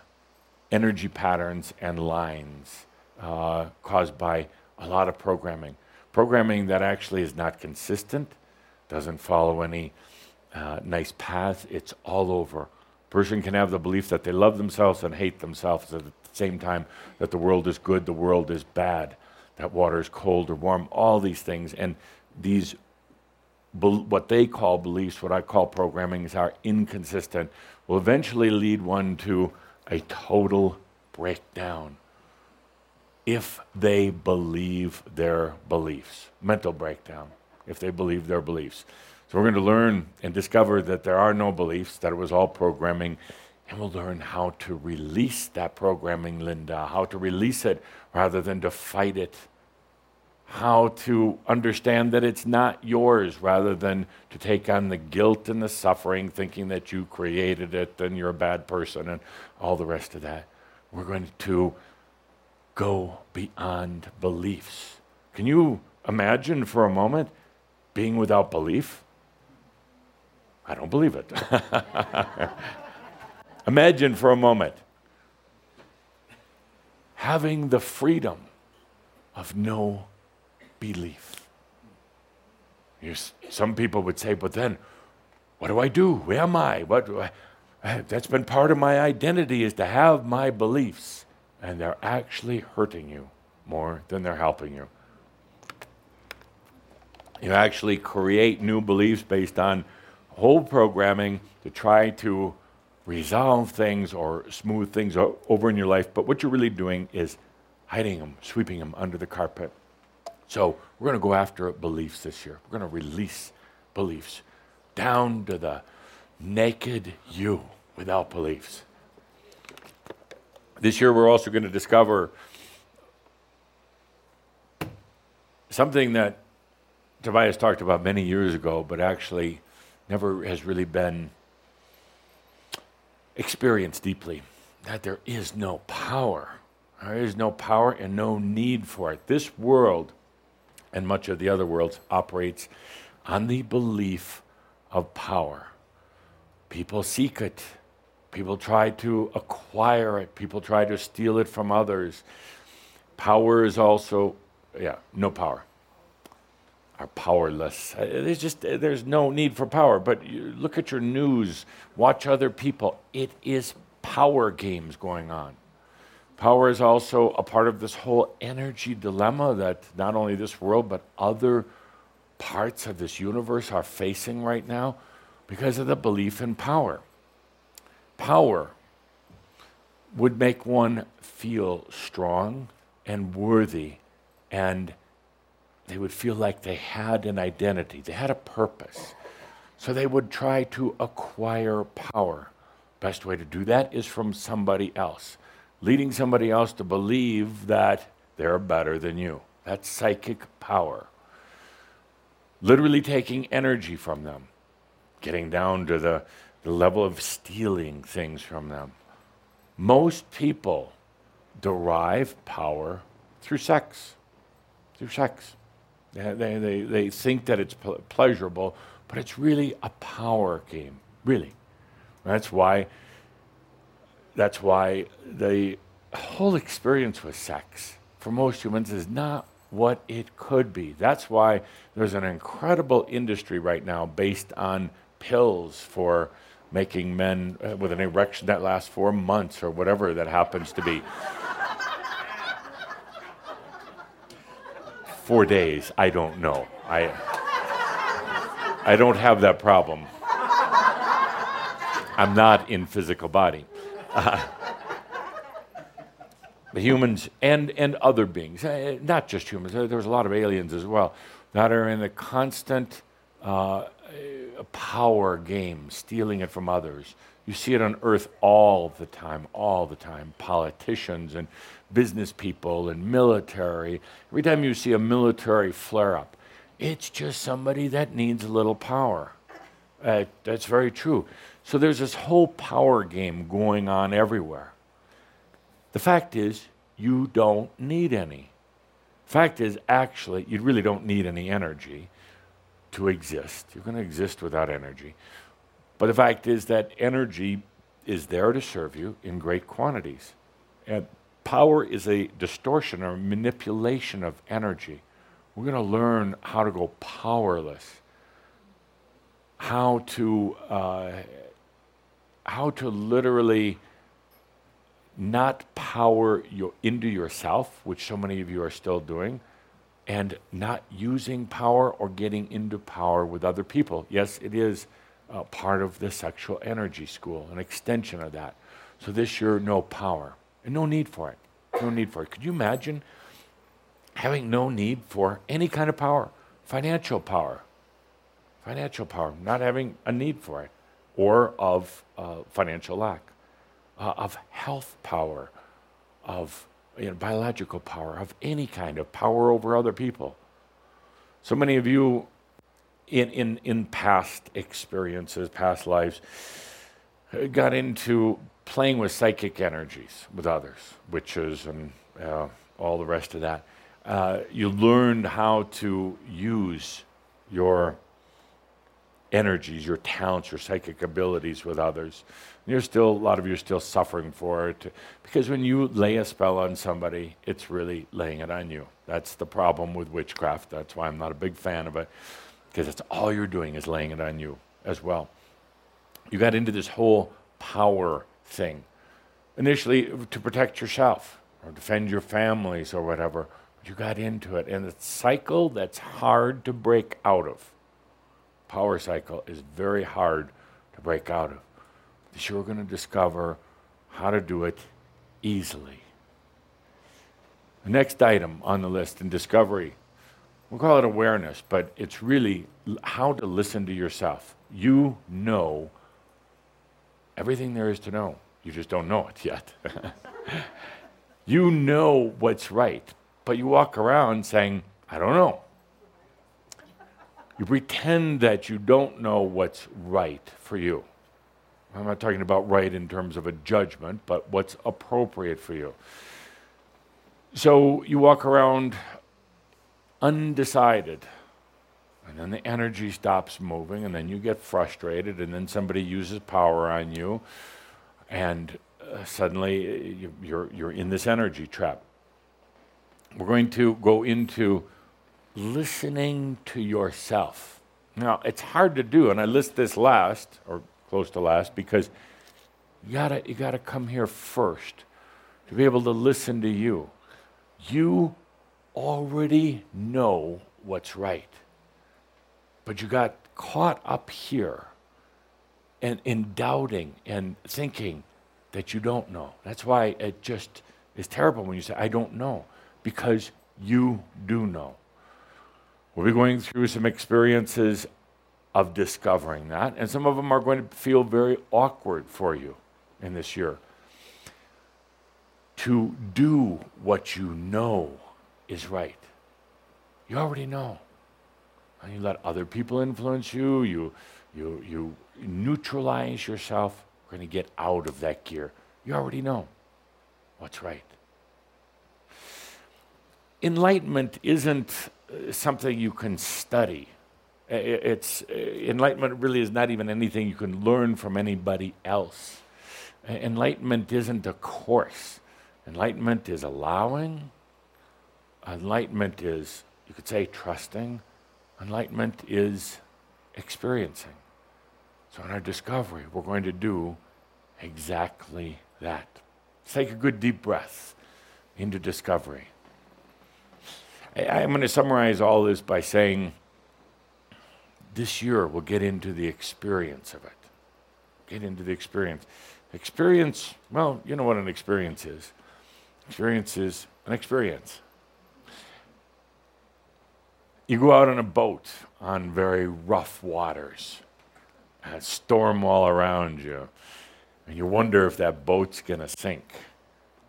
C: energy patterns and lines uh, caused by a lot of programming. Programming that actually is not consistent, doesn't follow any uh, nice path, it's all over. Person can have the belief that they love themselves and hate themselves at the same time, that the world is good, the world is bad, that water is cold or warm, all these things. And these, what they call beliefs, what I call programming, is are inconsistent, will eventually lead one to a total breakdown if they believe their beliefs, mental breakdown, if they believe their beliefs. So we're going to learn and discover that there are no beliefs, that it was all programming, and we'll learn how to release that programming, Linda, how to release it rather than to fight it. How to understand that it's not yours rather than to take on the guilt and the suffering, thinking that you created it and you're a bad person and all the rest of that. We're going to go beyond beliefs. Can you imagine for a moment being without belief? I don't believe it. imagine for a moment having the freedom of no belief. some people would say, but then what do I do? Where am I? What I, eh, that's been part of my identity is to have my beliefs and they're actually hurting you more than they're helping you. You actually create new beliefs based on whole programming to try to resolve things or smooth things over in your life, but what you're really doing is hiding them, sweeping them under the carpet. So we're going to go after beliefs this year. We're going to release beliefs down to the naked you without beliefs. This year, we're also going to discover something that Tobias talked about many years ago, but actually never has really been experienced deeply that there is no power. There is no power and no need for it. This world and much of the other world operates on the belief of power. People seek it, People try to acquire it, people try to steal it from others. Power is also, yeah, no power. Are powerless. Uh, there's just there's no need for power. But look at your news, watch other people. It is power games going on. Power is also a part of this whole energy dilemma that not only this world but other parts of this universe are facing right now because of the belief in power power would make one feel strong and worthy, and they would feel like they had an identity, they had a purpose. So they would try to acquire power. Best way to do that is from somebody else, leading somebody else to believe that they're better than you. That's psychic power. Literally taking energy from them, getting down to the the level of stealing things from them. Most people derive power through sex. Through sex. They, they, they, they think that it's pleasurable, but it's really a power game, really. That's why, that's why the whole experience with sex for most humans is not what it could be. That's why there's an incredible industry right now based on pills for making men uh, with an erection that lasts four months or whatever that happens to be. Four days, I don't know. I, I don't have that problem. I'm not in physical body. The humans and, and other beings, uh, not just humans, there's a lot of aliens as well, that are in a constant uh, power game, stealing it from others. You see it on earth all the time, all the time. Politicians and business people and military. Every time you see a military flare up, it's just somebody that needs a little power. Uh, that's very true. So there's this whole power game going on everywhere. The fact is, you don't need any. Fact is, actually, you really don't need any energy to exist. You're going to exist without energy. But the fact is that energy is there to serve you in great quantities. And power is a distortion or manipulation of energy. We're going to learn how to go powerless, how to, uh, how to literally not power your, into yourself, which so many of you are still doing, and not using power or getting into power with other people. Yes, it is uh, part of the sexual energy school, an extension of that. So this year, no power and no need for it. No need for it. Could you imagine having no need for any kind of power? Financial power. Financial power, not having a need for it, or of uh, financial lack, uh, of health power, of you know, biological power, of any kind of power over other people. So many of you in, in, in past experiences, past lives, got into playing with psychic energies with others, witches, and uh, all the rest of that. Uh, you learned how to use your energies, your talents, your psychic abilities with others. And you're still, a lot of you are still suffering for it because when you lay a spell on somebody, it's really laying it on you. That's the problem with witchcraft. That's why I'm not a big fan of it because that's all you're doing is laying it on you as well. You got into this whole power thing. Initially, to protect yourself or defend your families or whatever, you got into it. And it's a cycle that's hard to break out of. Power cycle is very hard to break out of. This year, we're going to discover how to do it easily. The next item on the list in discovery, we'll call it awareness, but it's really how to listen to yourself. You know everything there is to know. You just don't know it yet. you know what's right, but you walk around saying, I don't know. You pretend that you don't know what's right for you. I'm not talking about right in terms of a judgment, but what's appropriate for you. So you walk around undecided, and then the energy stops moving, and then you get frustrated, and then somebody uses power on you, and uh, suddenly you, you're, you're in this energy trap. We're going to go into listening to yourself. Now, it's hard to do, and I list this last, or close to last, because you gotta, you gotta come here first to be able to listen to you. You already know what's right, but you got caught up here and in doubting and thinking that you don't know. That's why it just is terrible when you say, I don't know, because you do know. We'll be going through some experiences of discovering that, and some of them are going to feel very awkward for you in this year. To do what you know is right. You already know. And you let other people influence you, you, you, you neutralize yourself, we're going to get out of that gear. You already know what's right. Enlightenment isn't something you can study. It's uh, enlightenment really is not even anything you can learn from anybody else. Enlightenment isn't a course. Enlightenment is allowing. Enlightenment is, you could say, trusting. Enlightenment is experiencing. So, in our discovery, we're going to do exactly that. Let's take a good deep breath into discovery. I'm going to summarize all this by saying this year we'll get into the experience of it. Get into the experience. Experience, well, you know what an experience is. Experience is an experience. You go out on a boat on very rough waters a storm all around you, and you wonder if that boat's going to sink.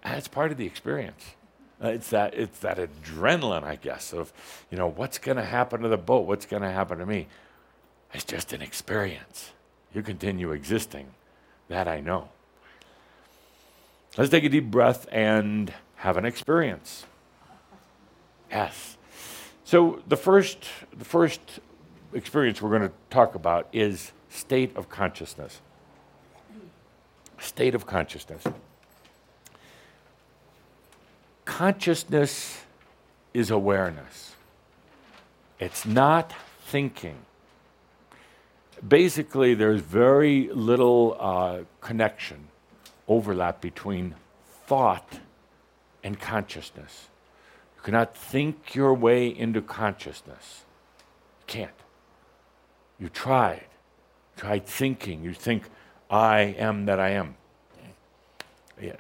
C: That's part of the experience. Uh, it's that it's that adrenaline, I guess, of you know what's going to happen to the boat, what's going to happen to me. It's just an experience. You continue existing. That I know. Let's take a deep breath and have an experience. Yes. So the first, the first experience we're going to talk about is state of consciousness. State of consciousness. Consciousness is awareness. It's not thinking. Basically, there's very little uh, connection, overlap between thought and consciousness. You cannot think your way into consciousness. You can't. You tried. Tried thinking. You think, I am that I am. Yeah.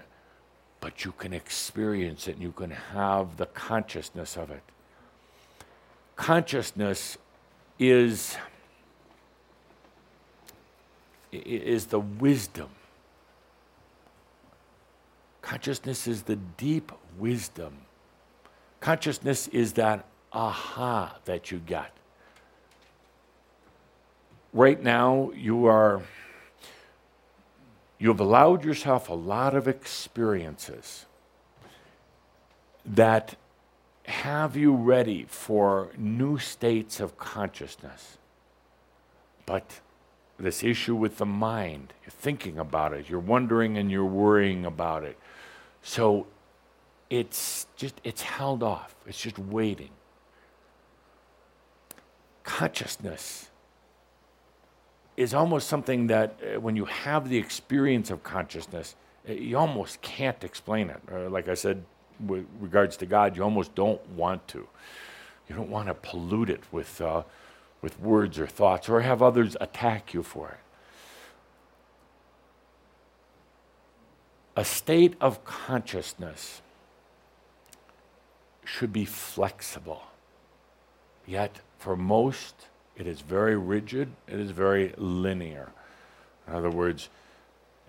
C: But you can experience it and you can have the consciousness of it. Consciousness is, is the wisdom. Consciousness is the deep wisdom. Consciousness is that aha that you get. Right now, you are you have allowed yourself a lot of experiences that have you ready for new states of consciousness. But this issue with the mind, you're thinking about it, you're wondering and you're worrying about it. So it's just, it's held off, it's just waiting. Consciousness is almost something that uh, when you have the experience of consciousness, uh, you almost can't explain it. Uh, like I said, with regards to God, you almost don't want to. You don't want to pollute it with, uh, with words or thoughts or have others attack you for it. A state of consciousness should be flexible. Yet, for most, it is very rigid, it is very linear. In other words,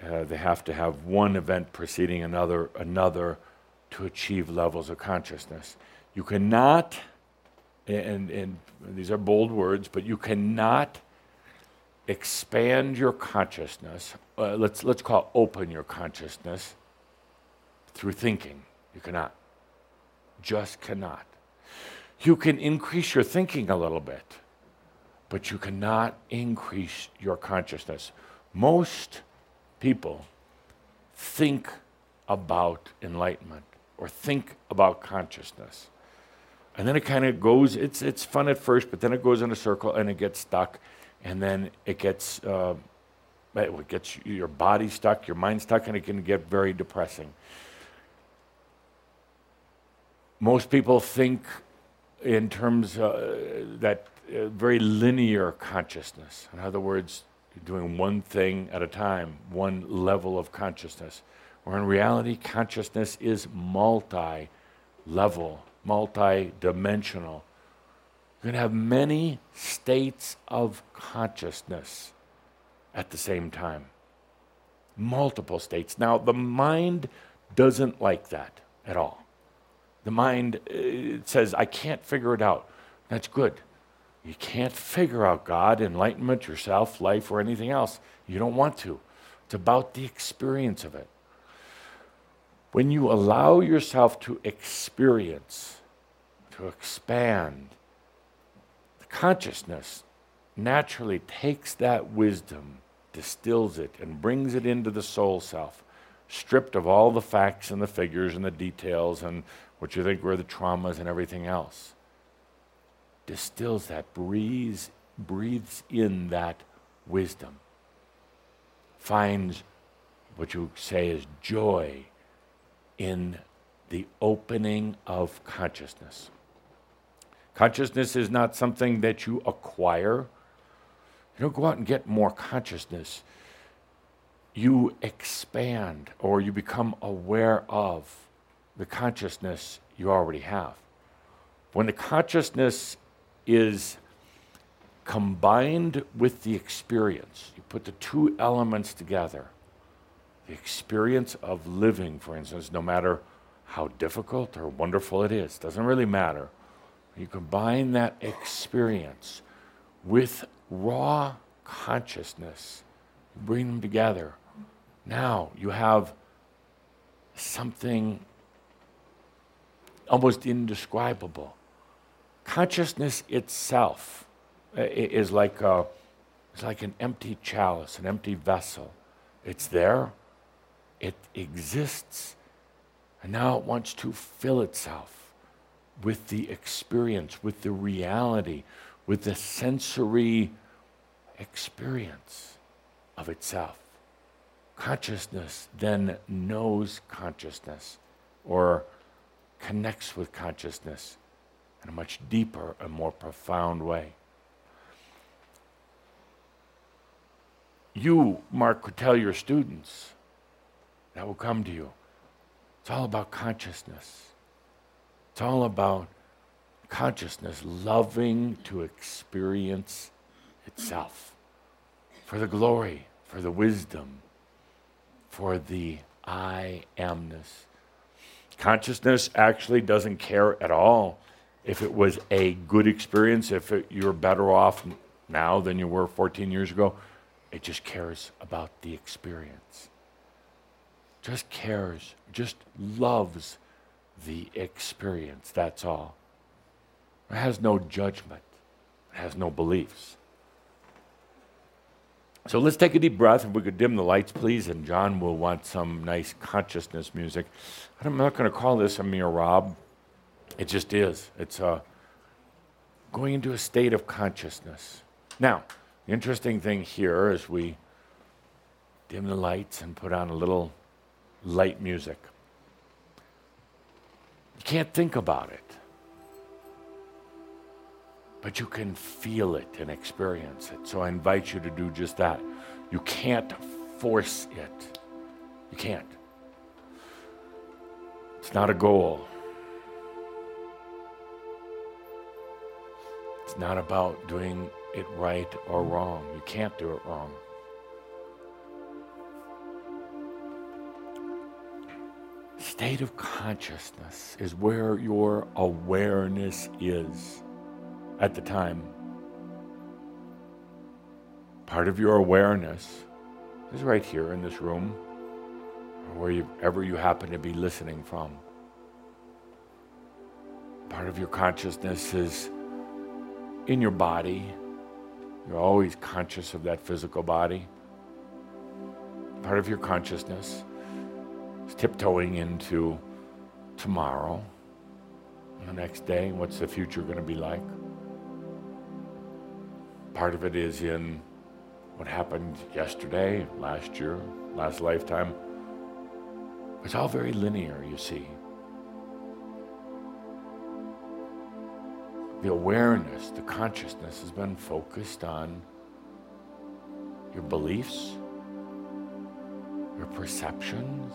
C: uh, they have to have one event preceding another, another to achieve levels of consciousness. You cannot, and, and these are bold words, but you cannot expand your consciousness. Uh, let's, let's call open your consciousness through thinking. You cannot. Just cannot. You can increase your thinking a little bit but you cannot increase your consciousness. Most people think about enlightenment or think about consciousness. And then it kind of goes, it's, it's fun at first, but then it goes in a circle and it gets stuck. And then it gets, uh, it gets your body stuck, your mind stuck, and it can get very depressing. Most people think in terms uh, that very linear consciousness. In other words, doing one thing at a time, one level of consciousness. Where in reality, consciousness is multi level, multi dimensional. Going to have many states of consciousness at the same time, multiple states. Now, the mind doesn't like that at all. The mind uh, says, I can't figure it out. That's good. You can't figure out God, enlightenment, yourself, life, or anything else. You don't want to. It's about the experience of it. When you allow yourself to experience, to expand, the consciousness naturally takes that wisdom, distills it, and brings it into the soul self, stripped of all the facts and the figures and the details and what you think were the traumas and everything else distills that, breathes, breathes in that wisdom, finds what you say is joy in the opening of consciousness. Consciousness is not something that you acquire. You don't go out and get more consciousness. You expand or you become aware of the consciousness you already have. When the consciousness is combined with the experience. You put the two elements together. The experience of living, for instance, no matter how difficult or wonderful it is, doesn't really matter. You combine that experience with raw consciousness, you bring them together. Now you have something almost indescribable consciousness itself uh, is like, a, is like an empty chalice, an empty vessel. It's there, it exists, and now it wants to fill itself. with the experience, with the reality, with the sensory experience of itself. Consciousness then knows consciousness or connects with consciousness in a much deeper and more profound way. You, Mark, could tell your students that will come to you. It's all about consciousness. It's all about consciousness loving to experience itself for the glory, for the wisdom, for the I amness. Consciousness actually doesn't care at all if it was a good experience, if it, you're better off now than you were 14 years ago. It just cares about the experience. Just cares, just loves the experience. That's all. It has no judgment, it has no beliefs. So let's take a deep breath. If we could dim the lights, please. And John will want some nice consciousness music. I'm not going to call this a merabh. It just is. It's uh, going into a state of consciousness. Now, the interesting thing here is we dim the lights and put on a little light music. You can't think about it, but you can feel it and experience it. So I invite you to do just that. You can't force it. You can't. It's not a goal. It's not about doing it right or wrong. You can't do it wrong. State of consciousness is where your awareness is at the time. Part of your awareness is right here in this room, wherever you happen to be listening from. Part of your consciousness is in your body you're always conscious of that physical body. Part of your consciousness is tiptoeing into tomorrow, the next day. What's the future going to be like? Part of it is in what happened yesterday, last year, last lifetime. It's all very linear, you see. The awareness, the consciousness has been focused on your beliefs, your perceptions,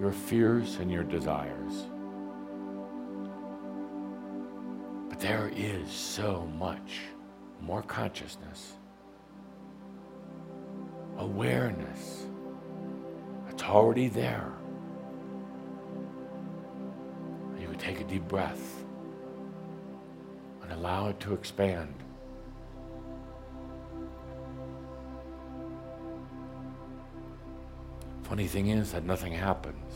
C: your fears, and your desires. But there is so much more consciousness, awareness. It's already there. You can take a deep breath allow it to expand. Funny thing is that nothing happens.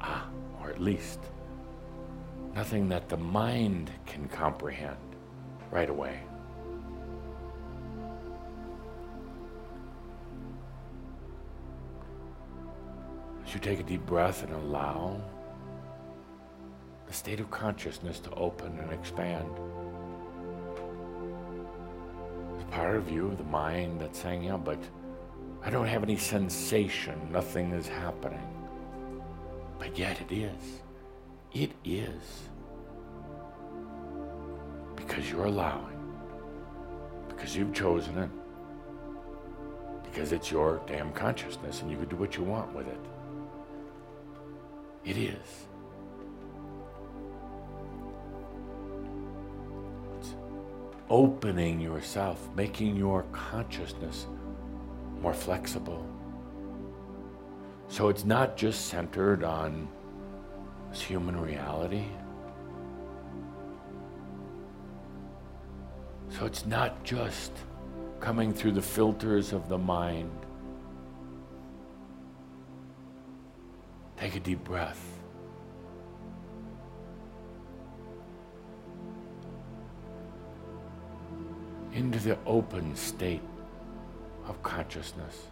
C: Ah, or at least nothing that the mind can comprehend right away. As you take a deep breath and allow the state of consciousness to open and expand. There's part of you, the mind, that's saying, yeah, but I don't have any sensation, nothing is happening. But yet it is. It is. Because you're allowing. Because you've chosen it. Because it's your damn consciousness and you can do what you want with it. It is. Opening yourself, making your consciousness more flexible. So it's not just centered on this human reality. So it's not just coming through the filters of the mind. Take a deep breath. Into the open state of consciousness.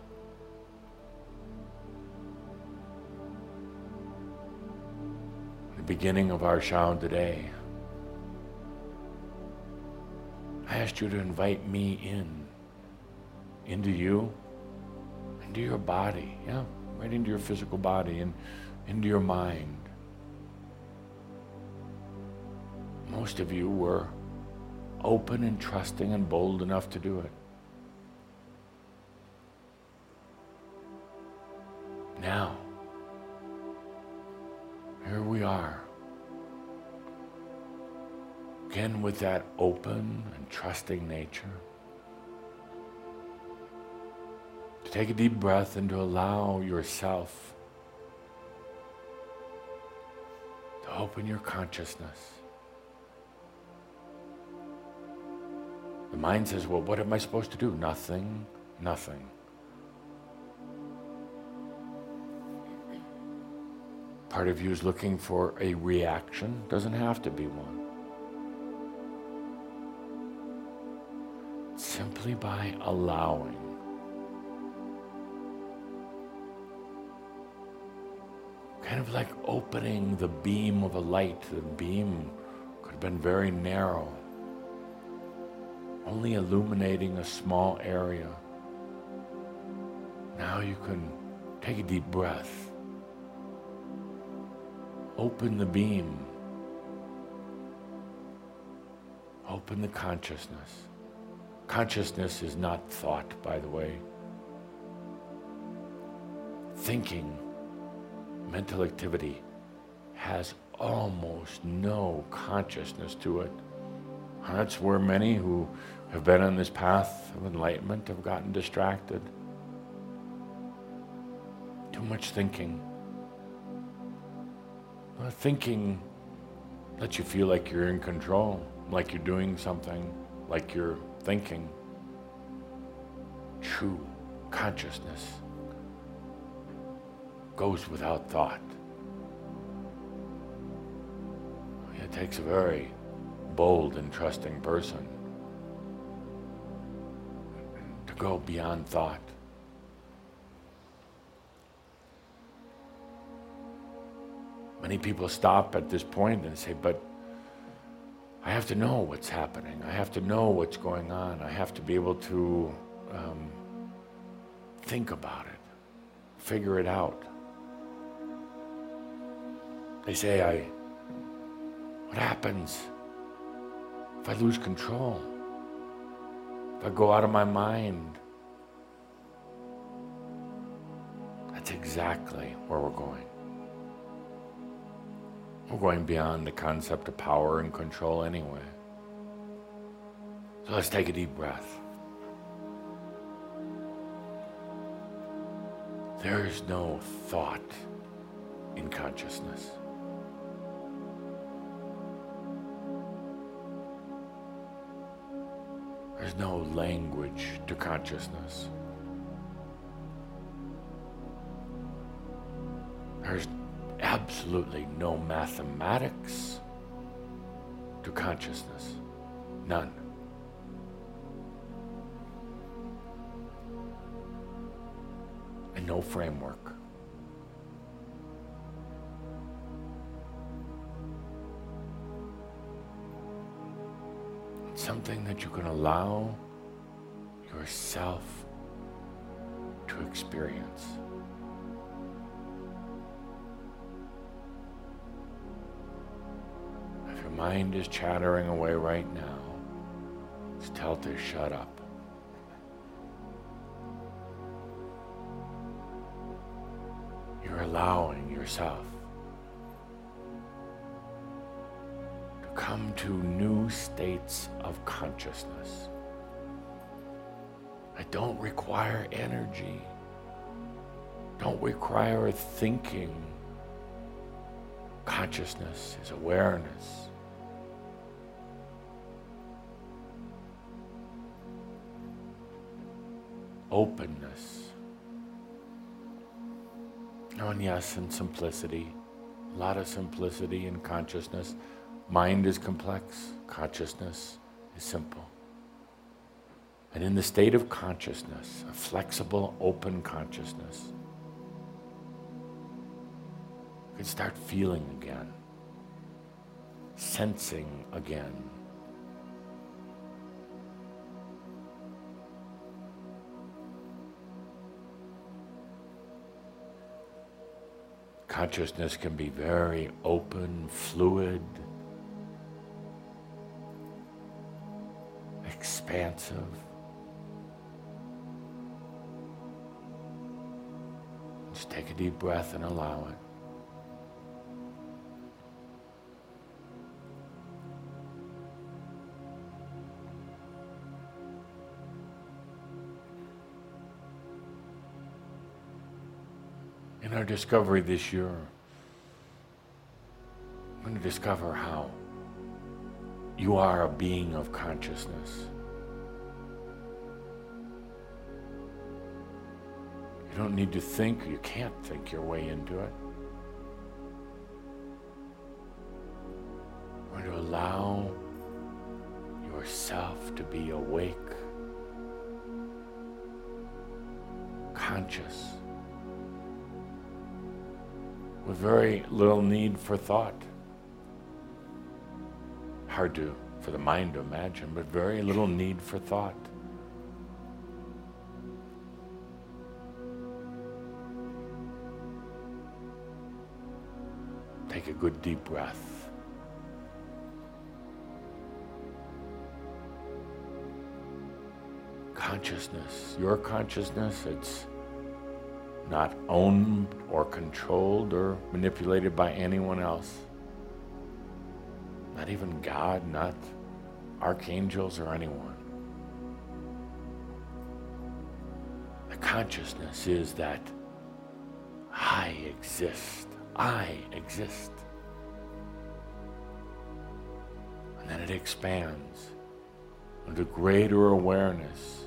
C: The beginning of our show today, I asked you to invite me in, into you, into your body, yeah, right into your physical body and into your mind. Most of you were open and trusting and bold enough to do it. Now, here we are. Again, with that open and trusting nature. To take a deep breath and to allow yourself to open your consciousness. Mind says, well, what am I supposed to do? Nothing, nothing. Part of you is looking for a reaction, doesn't have to be one. Simply by allowing. Kind of like opening the beam of a light. The beam could have been very narrow, only illuminating a small area. Now you can take a deep breath Open the beam. Open the consciousness. Consciousness is not thought, by the way. Thinking, mental activity, has almost no consciousness to it. And that's where many who have been on this path of enlightenment have gotten distracted. Too much thinking uh, thinking lets you feel like you're in control, like you're doing something, like you're thinking. True consciousness goes without thought. It takes a very bold and trusting person to go beyond thought. Many people stop at this point and say, but I have to know what's happening. I have to know what's going on. I have to be able to um, think about it, figure it out. They say, I, what happens if I lose control? If I go out of my mind? That's exactly where we're going. We're going beyond the concept of power and control anyway. So let's take a deep breath. There is no thought in consciousness. There's no language to consciousness. There's absolutely no mathematics to consciousness. None. And no framework. Something that you can allow yourself to experience. If your mind is chattering away right now, just tell it to shut up. You're allowing yourself to come to new states of consciousness. I don't require energy. Don't require thinking. Consciousness is awareness. openness. Oh, and yes, and simplicity. A lot of simplicity in consciousness. Mind is complex, consciousness is simple. And in the state of consciousness, a flexible, open consciousness, you can start feeling again. sensing again. Consciousness can be very open, fluid, expansive. Just take a deep breath and allow it. In our discovery this year, I'm going to discover how you are a being of consciousness. Don't need to think, you can't think your way into it. To allow yourself to be awake, conscious, with very little need for thought. Hard to, for the mind to imagine, but very little need for thought. Good deep breath. Consciousness, your consciousness, it's not owned or controlled or manipulated by anyone else. Not even God, not archangels or anyone. The consciousness is that I exist. I exist. Expands into greater awareness,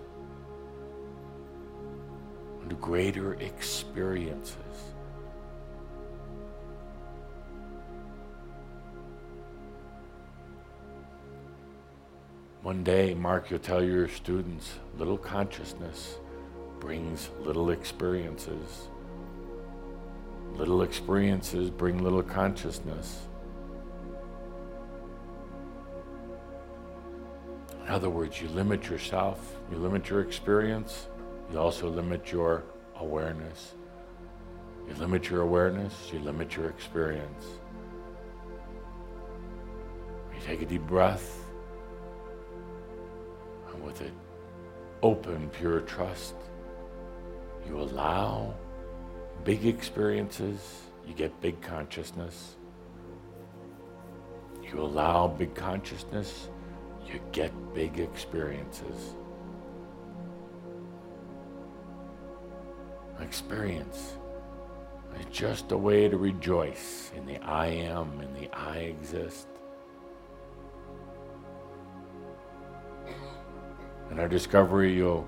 C: into greater experiences. One day, Mark, you'll tell your students little consciousness brings little experiences. Little experiences bring little consciousness. In other words, you limit yourself, you limit your experience, you also limit your awareness. You limit your awareness, you limit your experience. You take a deep breath, and with it, open, pure trust, you allow big experiences, you get big consciousness. You allow big consciousness, you get big experiences. Experience is just a way to rejoice in the I am and the I exist. In our discovery, you'll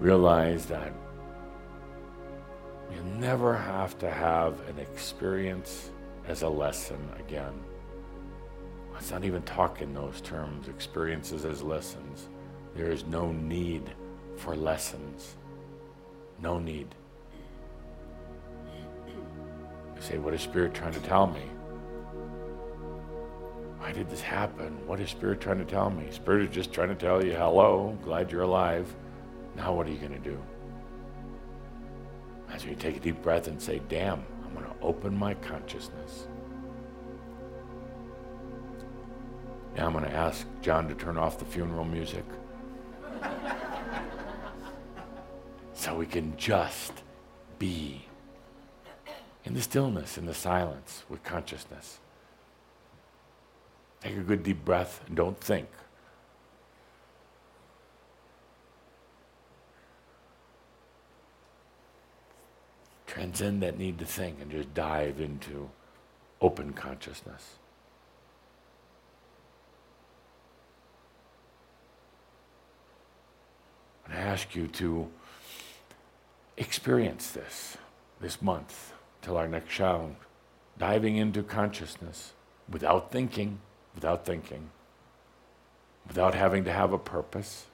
C: realize that you never have to have an experience as a lesson again. Let's not even talk in those terms, experiences as lessons. There is no need for lessons. No need. You say, what is Spirit trying to tell me? Why did this happen? What is Spirit trying to tell me? Spirit is just trying to tell you, hello, glad you're alive. Now what are you going to do? As you take a deep breath and say, damn, I'm going to open my consciousness. I'm going to ask John to turn off the funeral music. so we can just be in the stillness, in the silence, with consciousness. Take a good deep breath and don't think. Transcend that need to think and just dive into open consciousness. I ask you to experience this this month till our next show, diving into consciousness without thinking, without thinking, without having to have a purpose.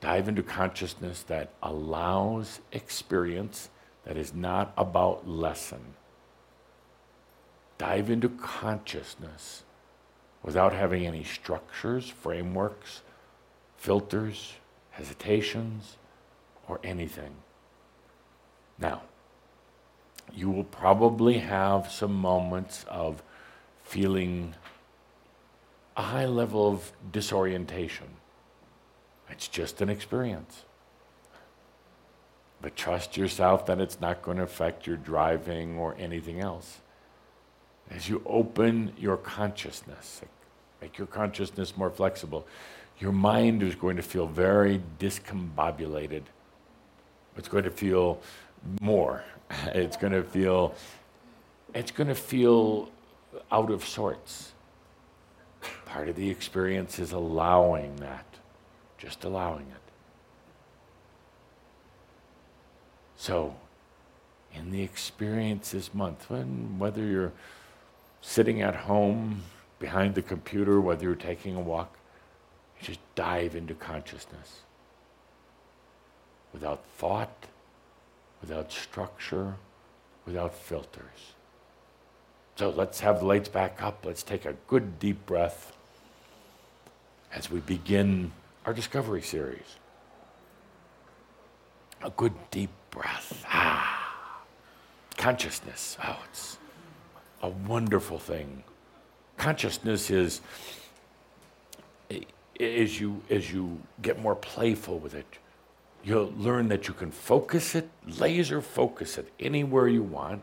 C: Dive into consciousness that allows experience that is not about lesson. dive into consciousness without having any structures, frameworks, filters, hesitations, or anything. Now, you will probably have some moments of feeling a high level of disorientation. It's just an experience. But trust yourself that it's not going to affect your driving or anything else. As you open your consciousness, make your consciousness more flexible, your mind is going to feel very discombobulated. It's going to feel more. It's going to feel it's going to feel out of sorts. Part of the experience is allowing that, just allowing it. So, in the experience this month, when, whether you're sitting at home behind the computer, whether you're taking a walk, just dive into consciousness without thought, without structure, without filters. So let's have the lights back up. Let's take a good deep breath as we begin our discovery series. A good deep breath. Ah. Consciousness. Oh, it's a wonderful thing. Consciousness is as you as you get more playful with it, you'll learn that you can focus it, laser focus it anywhere you want.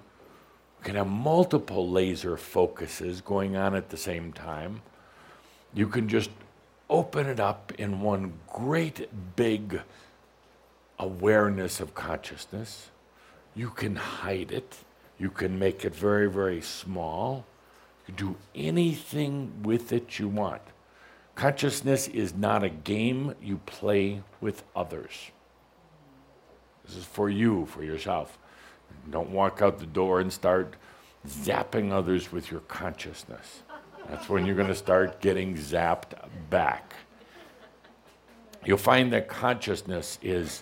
C: You can have multiple laser focuses going on at the same time. You can just open it up in one great big awareness of consciousness. You can hide it. You can make it very, very small. You can do anything with it you want. Consciousness is not a game you play with others. This is for you, for yourself. Don't walk out the door and start zapping others with your consciousness. That's when you're going to start getting zapped back. You'll find that consciousness is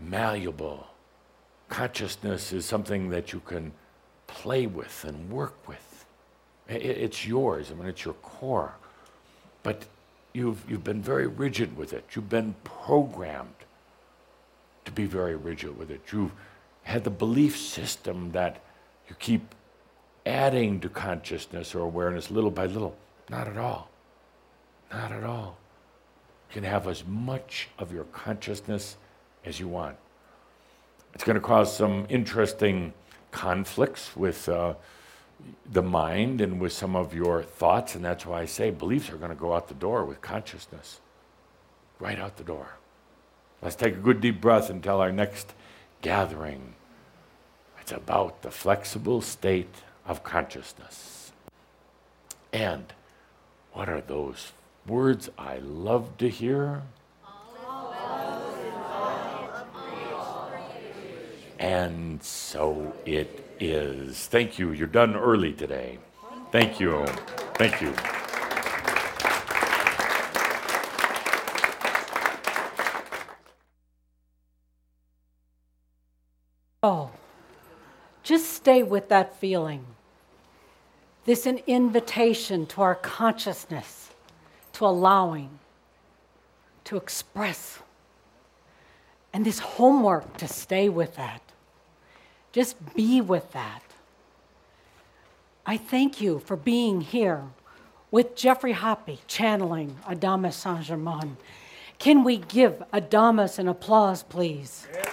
C: malleable. Consciousness is something that you can play with and work with. It's yours, I mean, it's your core. But you've, you've been very rigid with it. You've been programmed to be very rigid with it. You've had the belief system that you keep adding to consciousness or awareness little by little. Not at all. Not at all. You can have as much of your consciousness as you want. It's going to cause some interesting conflicts with uh, the mind and with some of your thoughts, and that's why I say beliefs are going to go out the door with consciousness. Right out the door. Let's take a good deep breath until our next gathering. It's about the flexible state of consciousness. And what are those words I love to hear? And so it is. Thank you. You're done early today. Thank you. Thank you.
A: Oh, just stay with that feeling. This an invitation to our consciousness, to allowing, to express. And this homework to stay with that. Just be with that. I thank you for being here with Geoffrey Hoppe channeling Adamus Saint Germain. Can we give Adamus an applause, please? Yeah.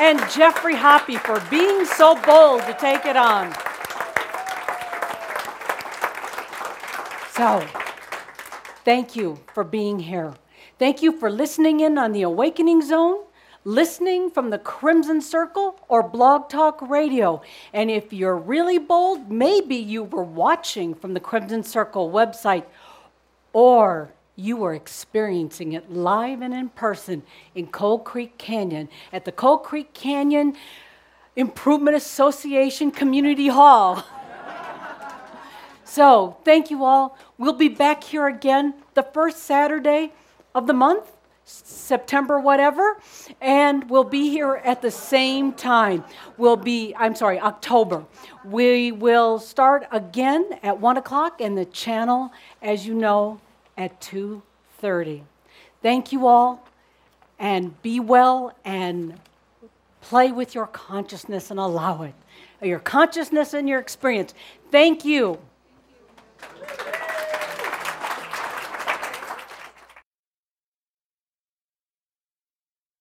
A: and Geoffrey Hoppe for being so bold to take it on. So, thank you for being here. Thank you for listening in on the Awakening Zone, listening from the Crimson Circle or Blog Talk Radio. And if you're really bold, maybe you were watching from the Crimson Circle website or you are experiencing it live and in person in Coal Creek Canyon at the Coal Creek Canyon Improvement Association Community Hall. so, thank you all. We'll be back here again the first Saturday of the month September whatever, and we'll be here at the same time. We'll be, I'm sorry, October. We will start again at 1 o'clock and the channel, as you know, at 2.30. Thank you all, and be well, and play with your consciousness and allow it. Your consciousness and your experience. Thank you.